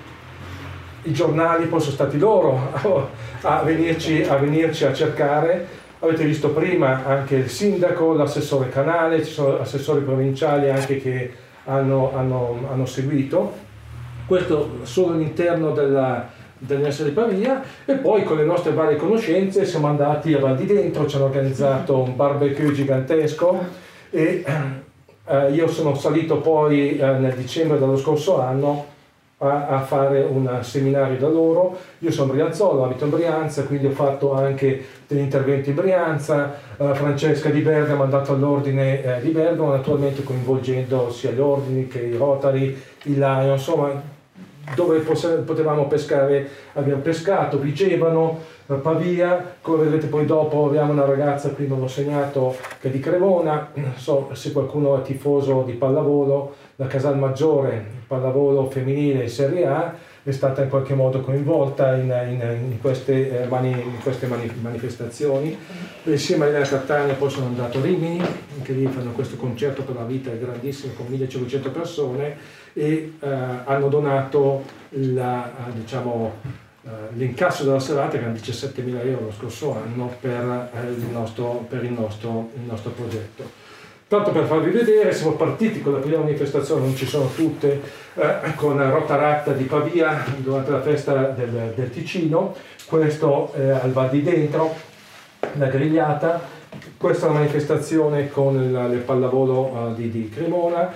i giornali, poi sono stati loro a, venirci, a venirci a cercare. Avete visto prima anche il sindaco, l'assessore canale, ci sono assessori provinciali anche che hanno, hanno, hanno seguito. Questo solo all'interno della, dell'Università di Pavia e poi con le nostre varie conoscenze siamo andati a Val di Dentro, ci hanno organizzato un barbecue gigantesco e eh, io sono salito poi eh, nel dicembre dello scorso anno a, a, fare un seminario da loro. Io sono Brianzolo, abito in Brianza, quindi ho fatto anche degli interventi in Brianza. Uh, Francesca di Bergamo è andata all'ordine eh, di Bergamo, naturalmente coinvolgendo sia gli ordini che i Rotary, i Lion, insomma dove potevamo pescare, abbiamo pescato, Vigevano, eh, Pavia, come vedrete poi dopo abbiamo una ragazza, qui non l'ho segnato, che è di Cremona, so se qualcuno è tifoso di pallavolo, la Casal Maggiore, pallavolo femminile in Serie A, è stata in qualche modo coinvolta in, in, in queste, eh, mani, in queste mani, manifestazioni. Insieme a Elena Catania poi sono andato a Rimini, anche lì fanno questo concerto per la vita grandissimo con 1500 persone e eh, hanno donato la, diciamo, eh, l'incasso della serata che erano 17.000 euro lo scorso anno per, eh, il, nostro, per il, nostro, il nostro progetto. Tanto per farvi vedere, siamo partiti con la prima manifestazione, non ci sono tutte, eh, con Rotaratta di Pavia durante la festa del, del Ticino, questo eh, al Val di Dentro, la grigliata, questa è la manifestazione con il, il pallavolo uh, di, di, Cremona,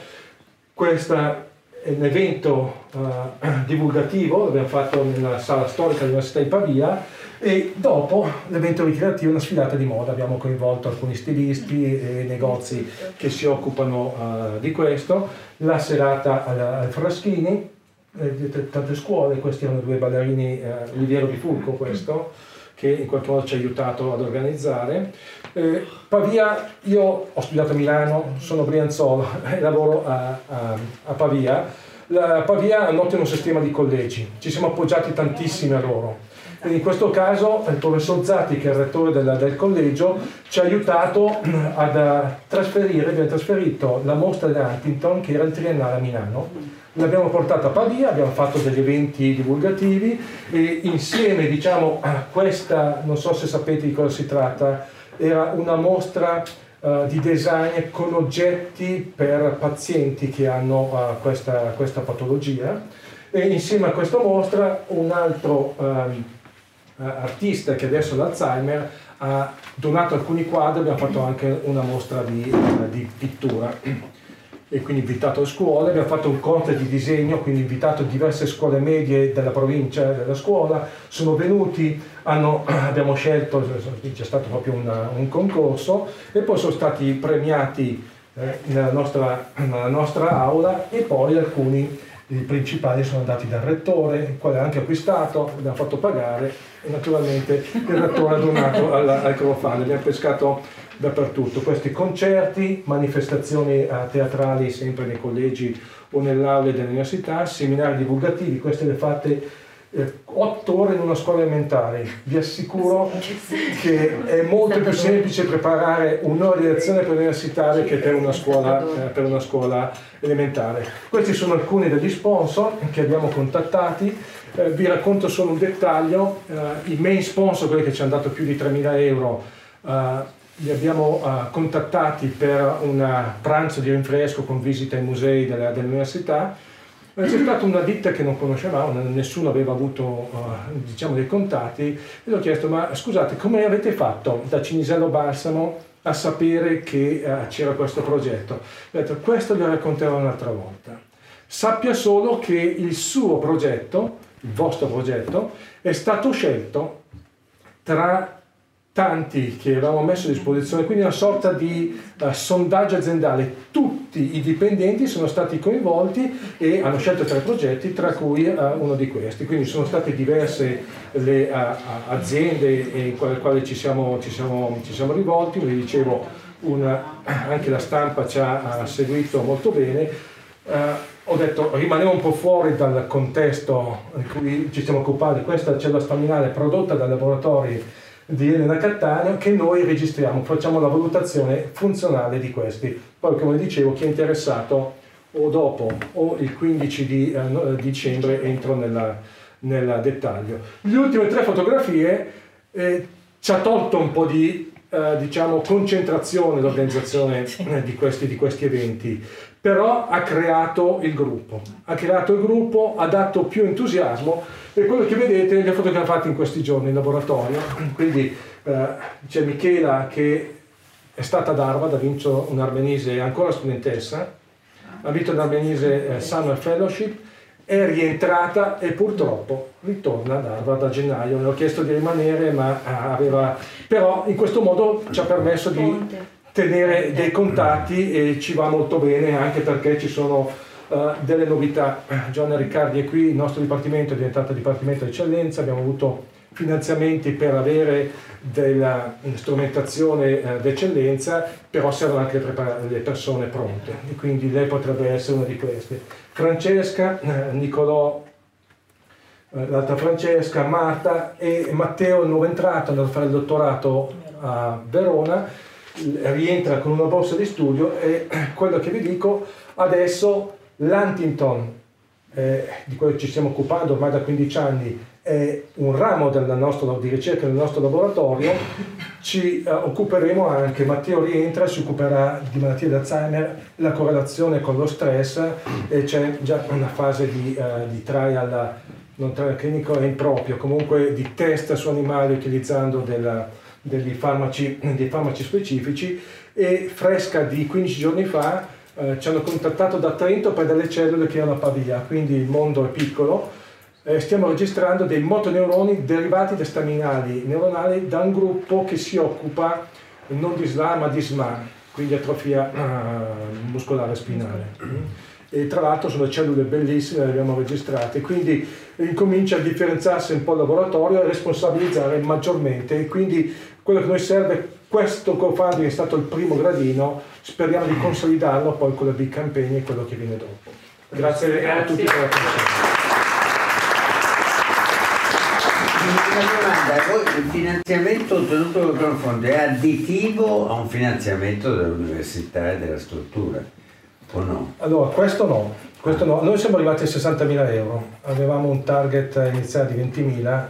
questo è un evento uh, divulgativo, l'abbiamo fatto nella sala storica dell'Università di Pavia, e dopo l'evento ricreativo, una sfilata di moda, abbiamo coinvolto alcuni stilisti e negozi che si occupano uh, di questo, la serata al, al Fraschini, eh, tante scuole, questi erano due ballerini, eh, Oliviero di Fulco questo, che in qualche modo ci ha aiutato ad organizzare. Eh, Pavia, io ho studiato a Milano, sono Brianzolo e lavoro a, a, a Pavia. La Pavia ha un ottimo sistema di collegi, ci siamo appoggiati tantissimo a loro in questo caso il professor Zatti, che è il rettore del, del collegio, ci ha aiutato ad trasferire, abbiamo trasferito la mostra di Huntington, che era il triennale a Milano, l'abbiamo portata a Pavia, abbiamo fatto degli eventi divulgativi e insieme diciamo, a questa, non so se sapete di cosa si tratta, era una mostra uh, di design con oggetti per pazienti che hanno uh, questa, questa, patologia. E insieme a questa mostra un altro um, artista che adesso ha l'Alzheimer ha donato alcuni quadri, abbiamo fatto anche una mostra di, di pittura. E quindi invitato le scuole, abbiamo fatto un corte di disegno, quindi invitato diverse scuole medie della provincia della scuola, sono venuti, hanno, abbiamo scelto, c'è stato proprio una, un concorso e poi sono stati premiati eh, nella, nostra, nella nostra aula e poi alcuni i principali sono andati dal rettore, il quale ha anche acquistato, abbiamo fatto pagare e naturalmente il rettore ha donato al, al crowdfunding, abbiamo pescato dappertutto, questi concerti, manifestazioni eh, teatrali sempre nei collegi o nell'aule dell'università, seminari divulgativi, queste le fate eh, otto ore in una scuola elementare. Vi assicuro che è molto più semplice preparare un'ora di lezione per l'universitaria che per una, scuola, eh, per una scuola elementare. Questi sono alcuni degli sponsor che abbiamo contattati. Eh, vi racconto solo un dettaglio. Eh, I main sponsor, quelli che ci hanno dato più di 3.000 euro, eh, li abbiamo uh, contattati per un pranzo di rinfresco con visita ai musei della, dell'università c'è stata una ditta che non conoscevamo, nessuno aveva avuto uh, diciamo, dei contatti e gli ho chiesto ma scusate come avete fatto da Cinisello Balsamo a sapere che uh, c'era questo progetto? Ho detto questo lo racconterò un'altra volta. Sappia solo che il suo progetto, il vostro progetto, è stato scelto tra tanti che avevamo messo a disposizione, quindi una sorta di uh, sondaggio aziendale. Tutti i dipendenti sono stati coinvolti e hanno scelto tre progetti, tra cui uh, uno di questi. Quindi sono state diverse le uh, aziende in quale, ci, siamo, ci, siamo, ci siamo rivolti, come dicevo una, anche la stampa ci ha seguito molto bene. ho detto rimaniamo un po' fuori dal contesto in cui ci stiamo occupando, questa cellula staminale prodotta dai laboratori di Elena Cattaneo che noi registriamo, facciamo la valutazione funzionale di questi. Poi come dicevo chi è interessato o dopo o il 15 di eh, dicembre entro nel dettaglio. Le ultime tre fotografie eh, ci ha tolto un po' di eh, diciamo, concentrazione l'organizzazione eh, di, questi, di questi eventi, però ha creato il gruppo, ha creato il gruppo, ha dato più entusiasmo e quello che vedete le foto che ha fatto in questi giorni in laboratorio, quindi eh, c'è Michela che è stata ad Harvard, ha vinto un armenese, ancora studentessa, ha vinto un armenese eh, Summer Fellowship, è rientrata e purtroppo ritorna ad Harvard a gennaio. Le ho chiesto di rimanere, ma eh, aveva... però in questo modo ci ha permesso di... Tenere dei contatti e ci va molto bene anche perché ci sono uh, delle novità. Giovanna Riccardi è qui, il nostro dipartimento è diventato Dipartimento di Eccellenza, abbiamo avuto finanziamenti per avere della strumentazione uh, d'eccellenza, però servono anche le persone pronte e quindi lei potrebbe essere una di queste. Francesca, uh, Nicolò l'altra Francesca, Marta e Matteo, il nuovo entrato, andato a fare il dottorato a Verona, rientra con una borsa di studio e quello che vi dico adesso l'Huntington eh, di cui ci stiamo occupando ormai da 15 anni è un ramo nostro, di ricerca del nostro laboratorio ci eh, occuperemo anche, Matteo rientra, si occuperà di malattie d'Alzheimer, la correlazione con lo stress e c'è già una fase di, uh, di trial non trial clinico è improprio, comunque di test su animali utilizzando della, degli farmaci, dei farmaci specifici e fresca di 15 giorni fa eh, ci hanno contattato da Trento per delle cellule che erano a Pavia, quindi il mondo è piccolo. Eh, stiamo registrando dei motoneuroni derivati da staminali neuronali da un gruppo che si occupa non di SLA ma di SMA, quindi atrofia uh, muscolare spinale e tra l'altro sono cellule bellissime, le abbiamo registrate, quindi incomincia a differenziarsi un po' il laboratorio e responsabilizzare maggiormente e quindi quello che noi serve, questo co-funding è stato il primo gradino, speriamo di consolidarlo poi con la big campaign e quello che viene dopo. Grazie, Grazie. a tutti per l'attenzione. Una domanda, il finanziamento ottenuto dal fondo è additivo a un finanziamento dell'università e della struttura? O no? Allora, questo no, questo no. Noi siamo arrivati a 60.000 euro, avevamo un target iniziale di 20.000,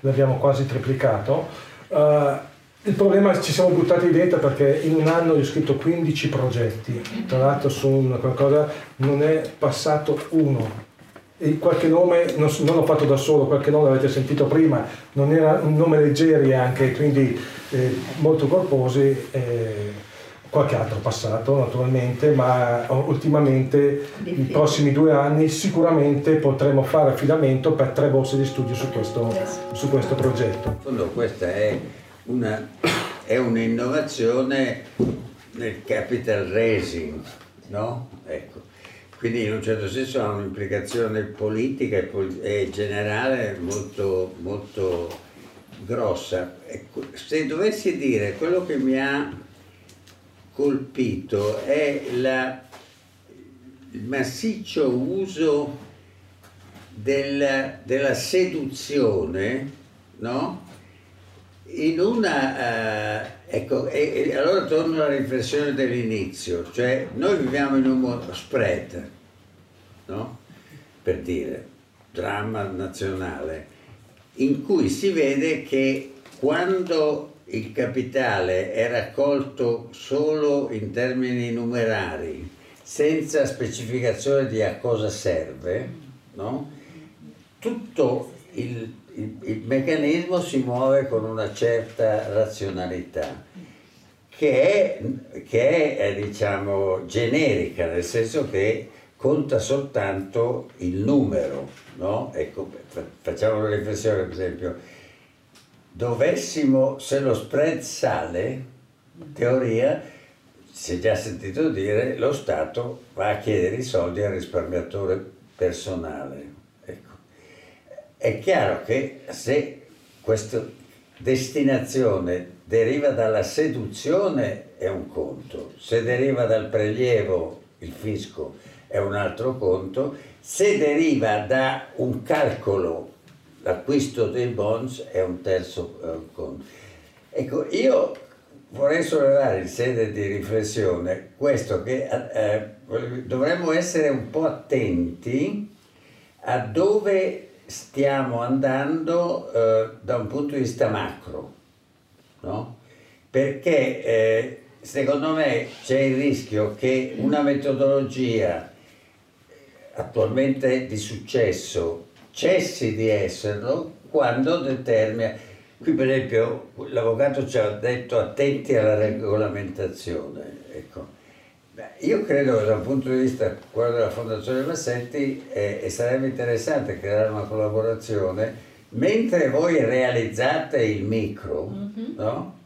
l'abbiamo quasi triplicato. Uh, il problema è che ci siamo buttati dentro perché in un anno ho scritto 15 progetti, tra l'altro su una qualcosa non è passato uno. E qualche nome non, non l'ho fatto da solo, qualche nome l'avete sentito prima, non era un nome leggeri anche, quindi eh, molto corposi. Eh, qualche altro passato naturalmente, ma ultimamente nei prossimi due anni sicuramente potremo fare affidamento per tre borse di studio su questo, su questo progetto. questa è, una, è un'innovazione nel capital raising, no? Ecco. Quindi in un certo senso ha un'implicazione politica e, e generale molto, molto grossa. Ecco, se dovessi dire quello che mi ha colpito è la, il massiccio uso del, della seduzione, no? In una, uh, ecco, e, e, allora torno alla riflessione dell'inizio, cioè noi viviamo in un mondo spread, no? Per dire, dramma nazionale, in cui si vede che quando il capitale è raccolto solo in termini numerari, senza specificazione di a cosa serve, no? tutto il, il, il, meccanismo si muove con una certa razionalità che è, che è diciamo, generica, nel senso che conta soltanto il numero. No? Ecco, facciamo una riflessione, per esempio, dovessimo, se lo spread sale, teoria, si è già sentito dire, lo Stato va a chiedere i soldi al risparmiatore personale. Ecco. È chiaro che se questa destinazione deriva dalla seduzione è un conto, se deriva dal prelievo, il fisco, è un altro conto, se deriva da un calcolo l'acquisto dei bonds è un terzo eh, conto. Ecco, io vorrei sollevare in sede di riflessione questo che eh, dovremmo essere un po' attenti a dove stiamo andando eh, da un punto di vista macro, no? Perché eh, secondo me c'è il rischio che una metodologia attualmente di successo cessi di esserlo quando determina. Qui per esempio l'avvocato ci ha detto attenti alla regolamentazione. Ecco. io credo che da un punto di vista quello della Fondazione Massetti eh, sarebbe interessante creare una collaborazione mentre voi realizzate il micro, mm-hmm. no?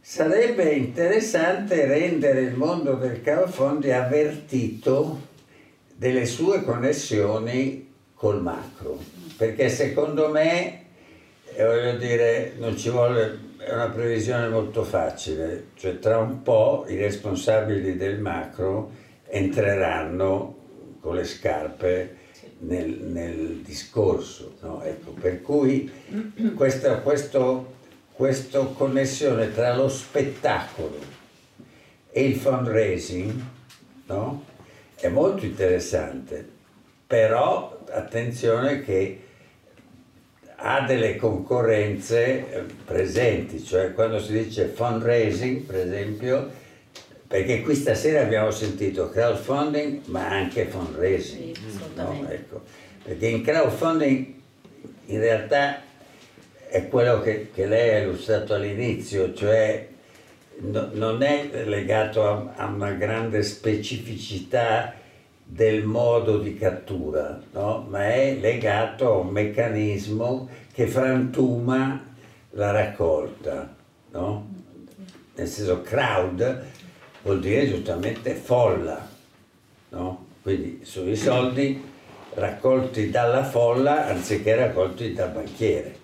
sarebbe interessante rendere il mondo del crowdfunding avvertito delle sue connessioni col macro, perché secondo me, eh, voglio dire, non ci vuole, è una previsione molto facile, cioè tra un po' i responsabili del macro entreranno con le scarpe nel, nel discorso, no? ecco, per cui questa questo, questo connessione tra lo spettacolo e il fundraising no? è molto interessante, però attenzione che ha delle concorrenze eh, presenti, cioè quando si dice fundraising, per esempio, perché qui stasera abbiamo sentito crowdfunding ma anche fundraising, sì, no? ecco. perché in crowdfunding in realtà è quello che, che lei ha illustrato all'inizio, cioè no, non è legato a, a, una grande specificità del modo di cattura, no? ma è legato a un meccanismo che frantuma la raccolta. No? Nel senso crowd vuol dire giustamente folla, no? quindi sono i soldi raccolti dalla folla anziché raccolti dal banchiere.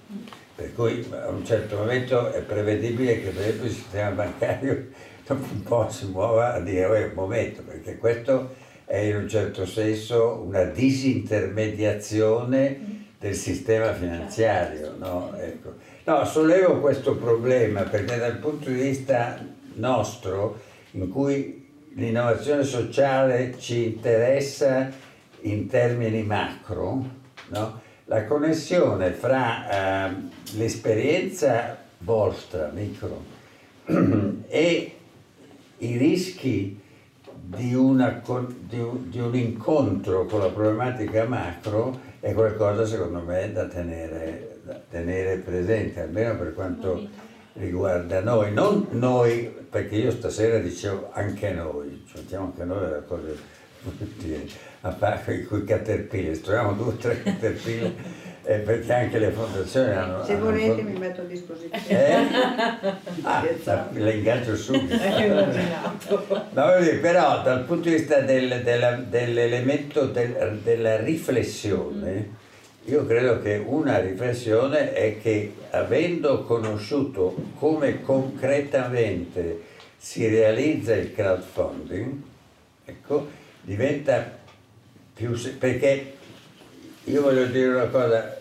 Per cui a un certo momento è prevedibile che per esempio il sistema bancario dopo un po' si muova a dire un momento, perché questo è in un certo senso una disintermediazione del sistema finanziario. No? Ecco. no, sollevo questo problema perché dal punto di vista nostro, in cui l'innovazione sociale ci interessa in termini macro, no? la connessione fra eh, l'esperienza vostra, micro, e i rischi di, una, di, di, un, incontro con la problematica macro è qualcosa secondo me da tenere, da tenere presente, almeno per quanto riguarda noi, non noi, perché io stasera dicevo anche noi, ci mettiamo anche noi delle cose a parte con i caterpillar, troviamo due o tre caterpillar eh, perché anche le fondazioni hanno... Se volete hanno... mi metto a disposizione. Eh? Ah, le ingaggio subito. no, però dal punto di vista del, dell'elemento del, della riflessione, io credo che una riflessione è che avendo conosciuto come concretamente si realizza il crowdfunding, ecco, diventa più... perché io voglio dire una cosa,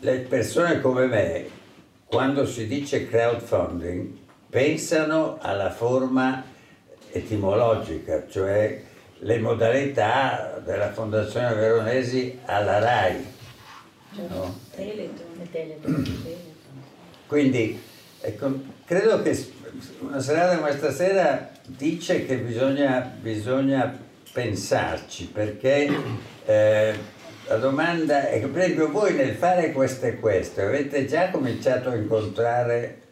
le persone come me, quando si dice crowdfunding, pensano alla forma etimologica, cioè le modalità della Fondazione Veronesi alla RAI. No? Quindi ecco, credo che una serata come stasera dice che bisogna, bisogna pensarci perché eh, la domanda è che per esempio voi nel fare questo e questo avete già cominciato a incontrare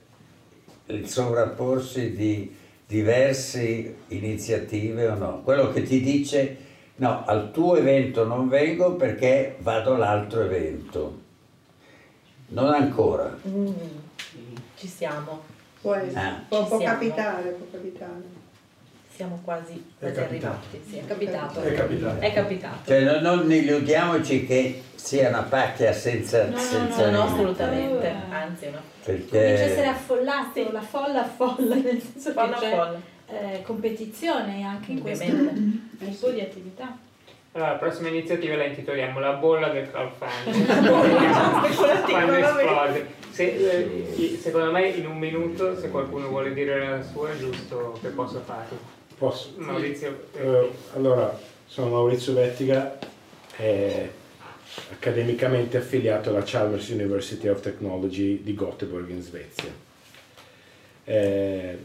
il sovrapporsi di diverse iniziative o no? Quello che ti dice no, al tuo evento non vengo perché vado all'altro evento. Non ancora. Mm, ci siamo. Può, ah. può, può capitare, può capitare. Siamo quasi, quasi arrivati. Sì, è capitato. È capitato. È capitato. Cioè, non, non illudiamoci che sia una pacchia senza... No, senza no, no, no assolutamente. Anzi, no. Perché... Comincia a essere affollato, la folla affolla, nel senso folla che c'è folla. Eh, competizione anche in questo tipo di attività. Allora, la prossima iniziativa la intitoliamo La bolla del crowdfunding. Quando esplode. Se, eh, secondo me in un minuto, se qualcuno vuole dire la sua, è giusto che possa farlo. Posso? Maurizio. Uh, allora, sono Maurizio Vettiga, eh, accademicamente affiliato alla Chalmers University of Technology di Göteborg in Svezia. Eh,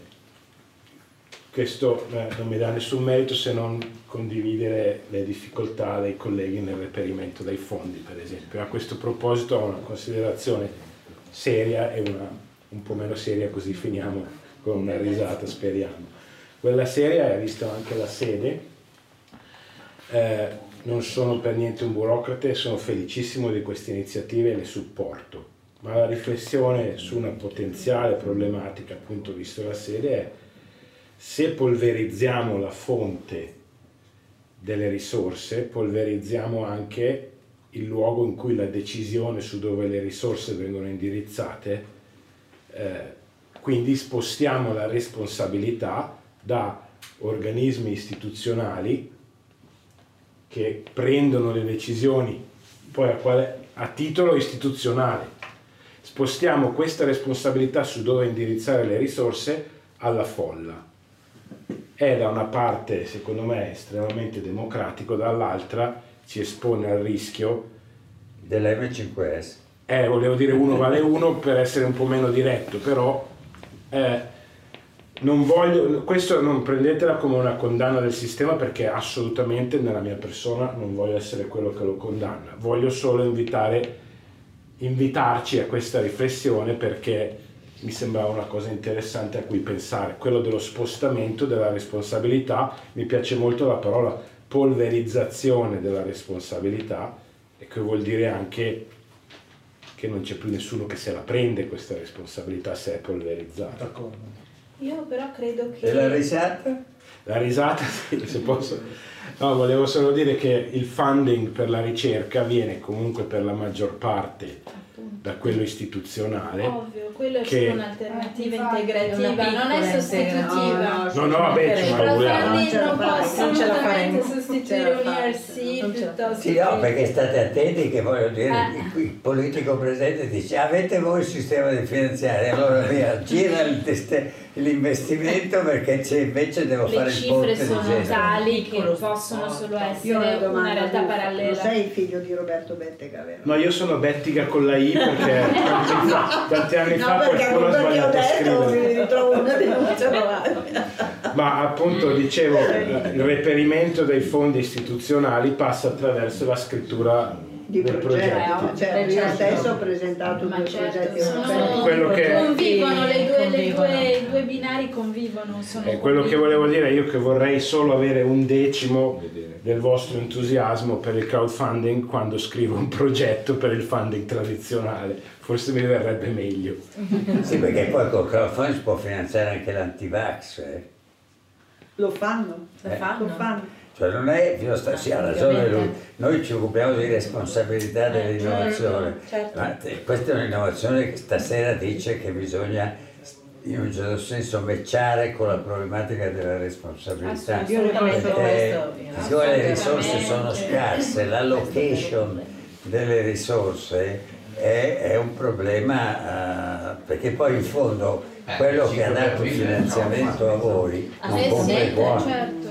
questo eh, non mi dà nessun merito se non condividere le difficoltà dei colleghi nel reperimento dei fondi, per esempio. A questo proposito ho una considerazione seria e una un po' meno seria, così finiamo con una risata, speriamo. Quella seria è visto anche la sede. Eh, non sono per niente un burocrate, sono felicissimo di queste iniziative e le supporto, ma la riflessione su una potenziale problematica, appunto visto la sede, è se polverizziamo la fonte delle risorse, polverizziamo anche il luogo in cui la decisione su dove le risorse vengono indirizzate, eh, quindi spostiamo la responsabilità da organismi istituzionali che prendono le decisioni poi a, quale, a titolo istituzionale. Spostiamo questa responsabilità su dove indirizzare le risorse alla folla. È da una parte, secondo me, estremamente democratico, dall'altra ci espone al rischio dell'M5S. Eh, volevo dire uno vale uno per essere un po' meno diretto, però eh, non voglio, questo non prendetela come una condanna del sistema perché assolutamente nella mia persona non voglio essere quello che lo condanna, voglio solo invitare, invitarci a questa riflessione perché mi sembrava una cosa interessante a cui pensare, quello dello spostamento della responsabilità, mi piace molto la parola polverizzazione della responsabilità e che vuol dire anche che non c'è più nessuno che se la prende questa responsabilità se è polverizzata. D'accordo. Io però credo che... E la risata? La risata, sì, se posso. No, volevo solo dire che il funding per la ricerca viene comunque per la maggior parte da quello istituzionale. Ovvio, quello è che... solo un'alternativa integrativa, non è sostitutiva. No, no, vabbè, vogliamo. non può assolutamente sostituire un ERC piuttosto Sì, no, perché state attenti che voglio dire, Eh. il, il politico presente dice avete voi il sistema di finanziario, allora via, gira il teste- l'investimento perché c'è, invece devo le fare il ponte cifre di sono tali che possono solo essere una una realtà parallela. Sei il figlio di Roberto Bettega, vero? No, io sono Bettiga con la I perché tanti anni fa, tanti anni No, fa qualcuno ha sbagliato a scrivere. mi ritrovo una denuncia davanti. Ma appunto dicevo, il reperimento dei fondi istituzionali passa attraverso la scrittura Di del progetto, progetto. cioè, io stesso ho presentato due progetti europei. Quello che- convivono, le due, le Convivono. due, i due binari convivono. Sono È quello che volevo dire io che vorrei solo avere un decimo del vostro entusiasmo per il crowdfunding quando scrivo un progetto per il funding tradizionale. Forse mi verrebbe meglio. Sì, perché poi col crowdfunding si può finanziare anche l'antivax. eh. Lo fanno? Lo fanno? Lo fanno. Cioè non è, io sta, sì, ha ragione lui, noi ci occupiamo di responsabilità dell'innovazione, certo. ma te- questa è un'innovazione che stasera dice che bisogna in un certo senso matchare con la problematica della responsabilità. Assolutamente, Perché, siccome le risorse sono scarse, l'allocation delle risorse è, è un problema, eh, perché poi in fondo quello che ha dato il finanziamento a voi non Eh compra sì, i buoni certo.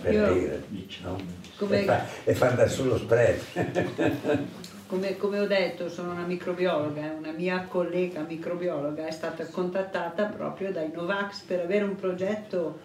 Per Io- dire, no? Come- e, fa, e fa andare sullo spread. Come, come ho detto, sono una microbiologa, eh, una mia collega microbiologa è stata contattata proprio dai Novax per avere un progetto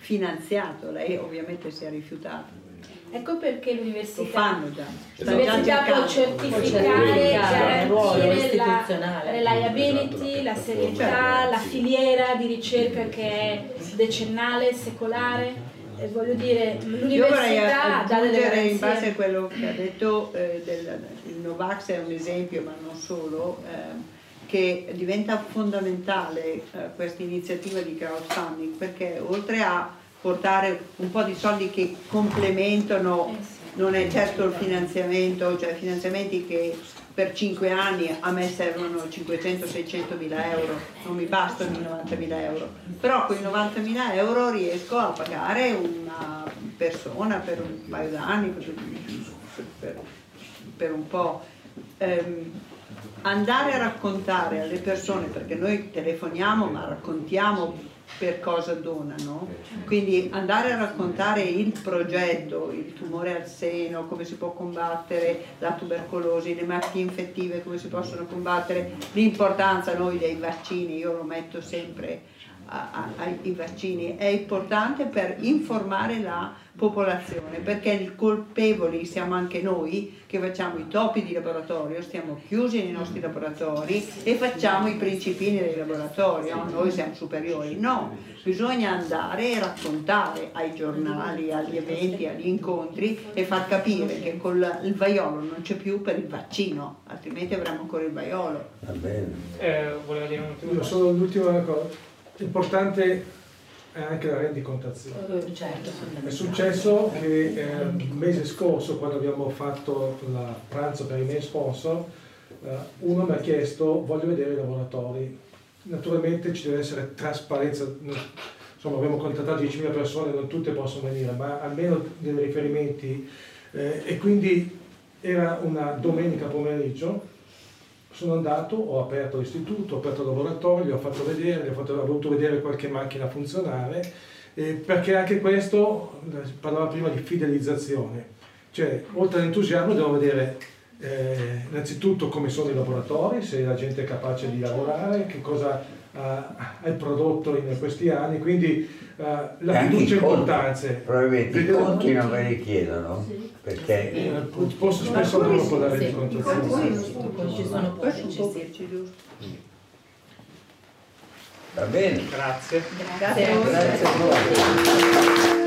finanziato. Lei ovviamente si è rifiutata. Ecco perché Lo l'università fanno già. L'università può certificare, garantire la reliability, la serietà, la filiera di ricerca che è decennale, secolare. E voglio dire, l'università dà delle aggiungere in base a garanzie. quello che ha detto, eh, del, il Novax è un esempio, ma non solo, ehm, che diventa fondamentale eh, questa iniziativa di crowdfunding perché oltre a portare un po' di soldi che complementano, Eh non è certo il finanziamento, cioè finanziamenti che per 5 anni a me servono 500-600 mila euro, non mi bastano i 90 mila euro, però con i 90 mila euro riesco a pagare una persona per un paio d'anni, per, per- un po'. Ehm, andare a raccontare alle persone, perché noi telefoniamo ma raccontiamo per cosa donano, quindi andare a raccontare il progetto, il tumore al seno, come si può combattere la tubercolosi, le malattie infettive, come si possono combattere, l'importanza noi dei vaccini, io lo metto sempre a- a- ai vaccini, è importante per informare la popolazione, perché i colpevoli siamo anche noi che facciamo i topi di laboratorio, stiamo chiusi nei nostri laboratori e facciamo i principini dei laboratori, no? noi siamo superiori, no, bisogna andare e raccontare ai giornali, agli eventi, agli incontri e far capire che con il vaiolo non c'è più per il vaccino, altrimenti avremo ancora il vaiolo. Va bene. Eh, voleva dire un ultimo Io solo l'ultima cosa. L'importante è anche la rendicontazione. Eh, certo, è successo che eh, il mese scorso, quando abbiamo fatto il pranzo per i miei sponsor, eh, uno mi ha chiesto voglio vedere i laboratori. Naturalmente ci deve essere trasparenza, insomma abbiamo contattato 10.000 persone, non tutte possono venire, ma almeno dei riferimenti. Eh, e quindi era una domenica pomeriggio, sono andato, ho aperto l'istituto, ho aperto il laboratorio, ho fatto vedere, ho, fatto, ho voluto vedere qualche macchina funzionare, eh, perché anche questo, parlava prima di fidelizzazione, cioè oltre all'entusiasmo devo vedere eh, innanzitutto come sono i laboratori, se la gente è capace di lavorare, che cosa ha, ha prodotto in questi anni, quindi uh, la fiducia è importante. Probabilmente i conti non ve li chiedono, sì. perché... Eh, posso spesso non lo può dare di contazione. Ci sono pochi, Va bene. Grazie. Grazie. Grazie a voi.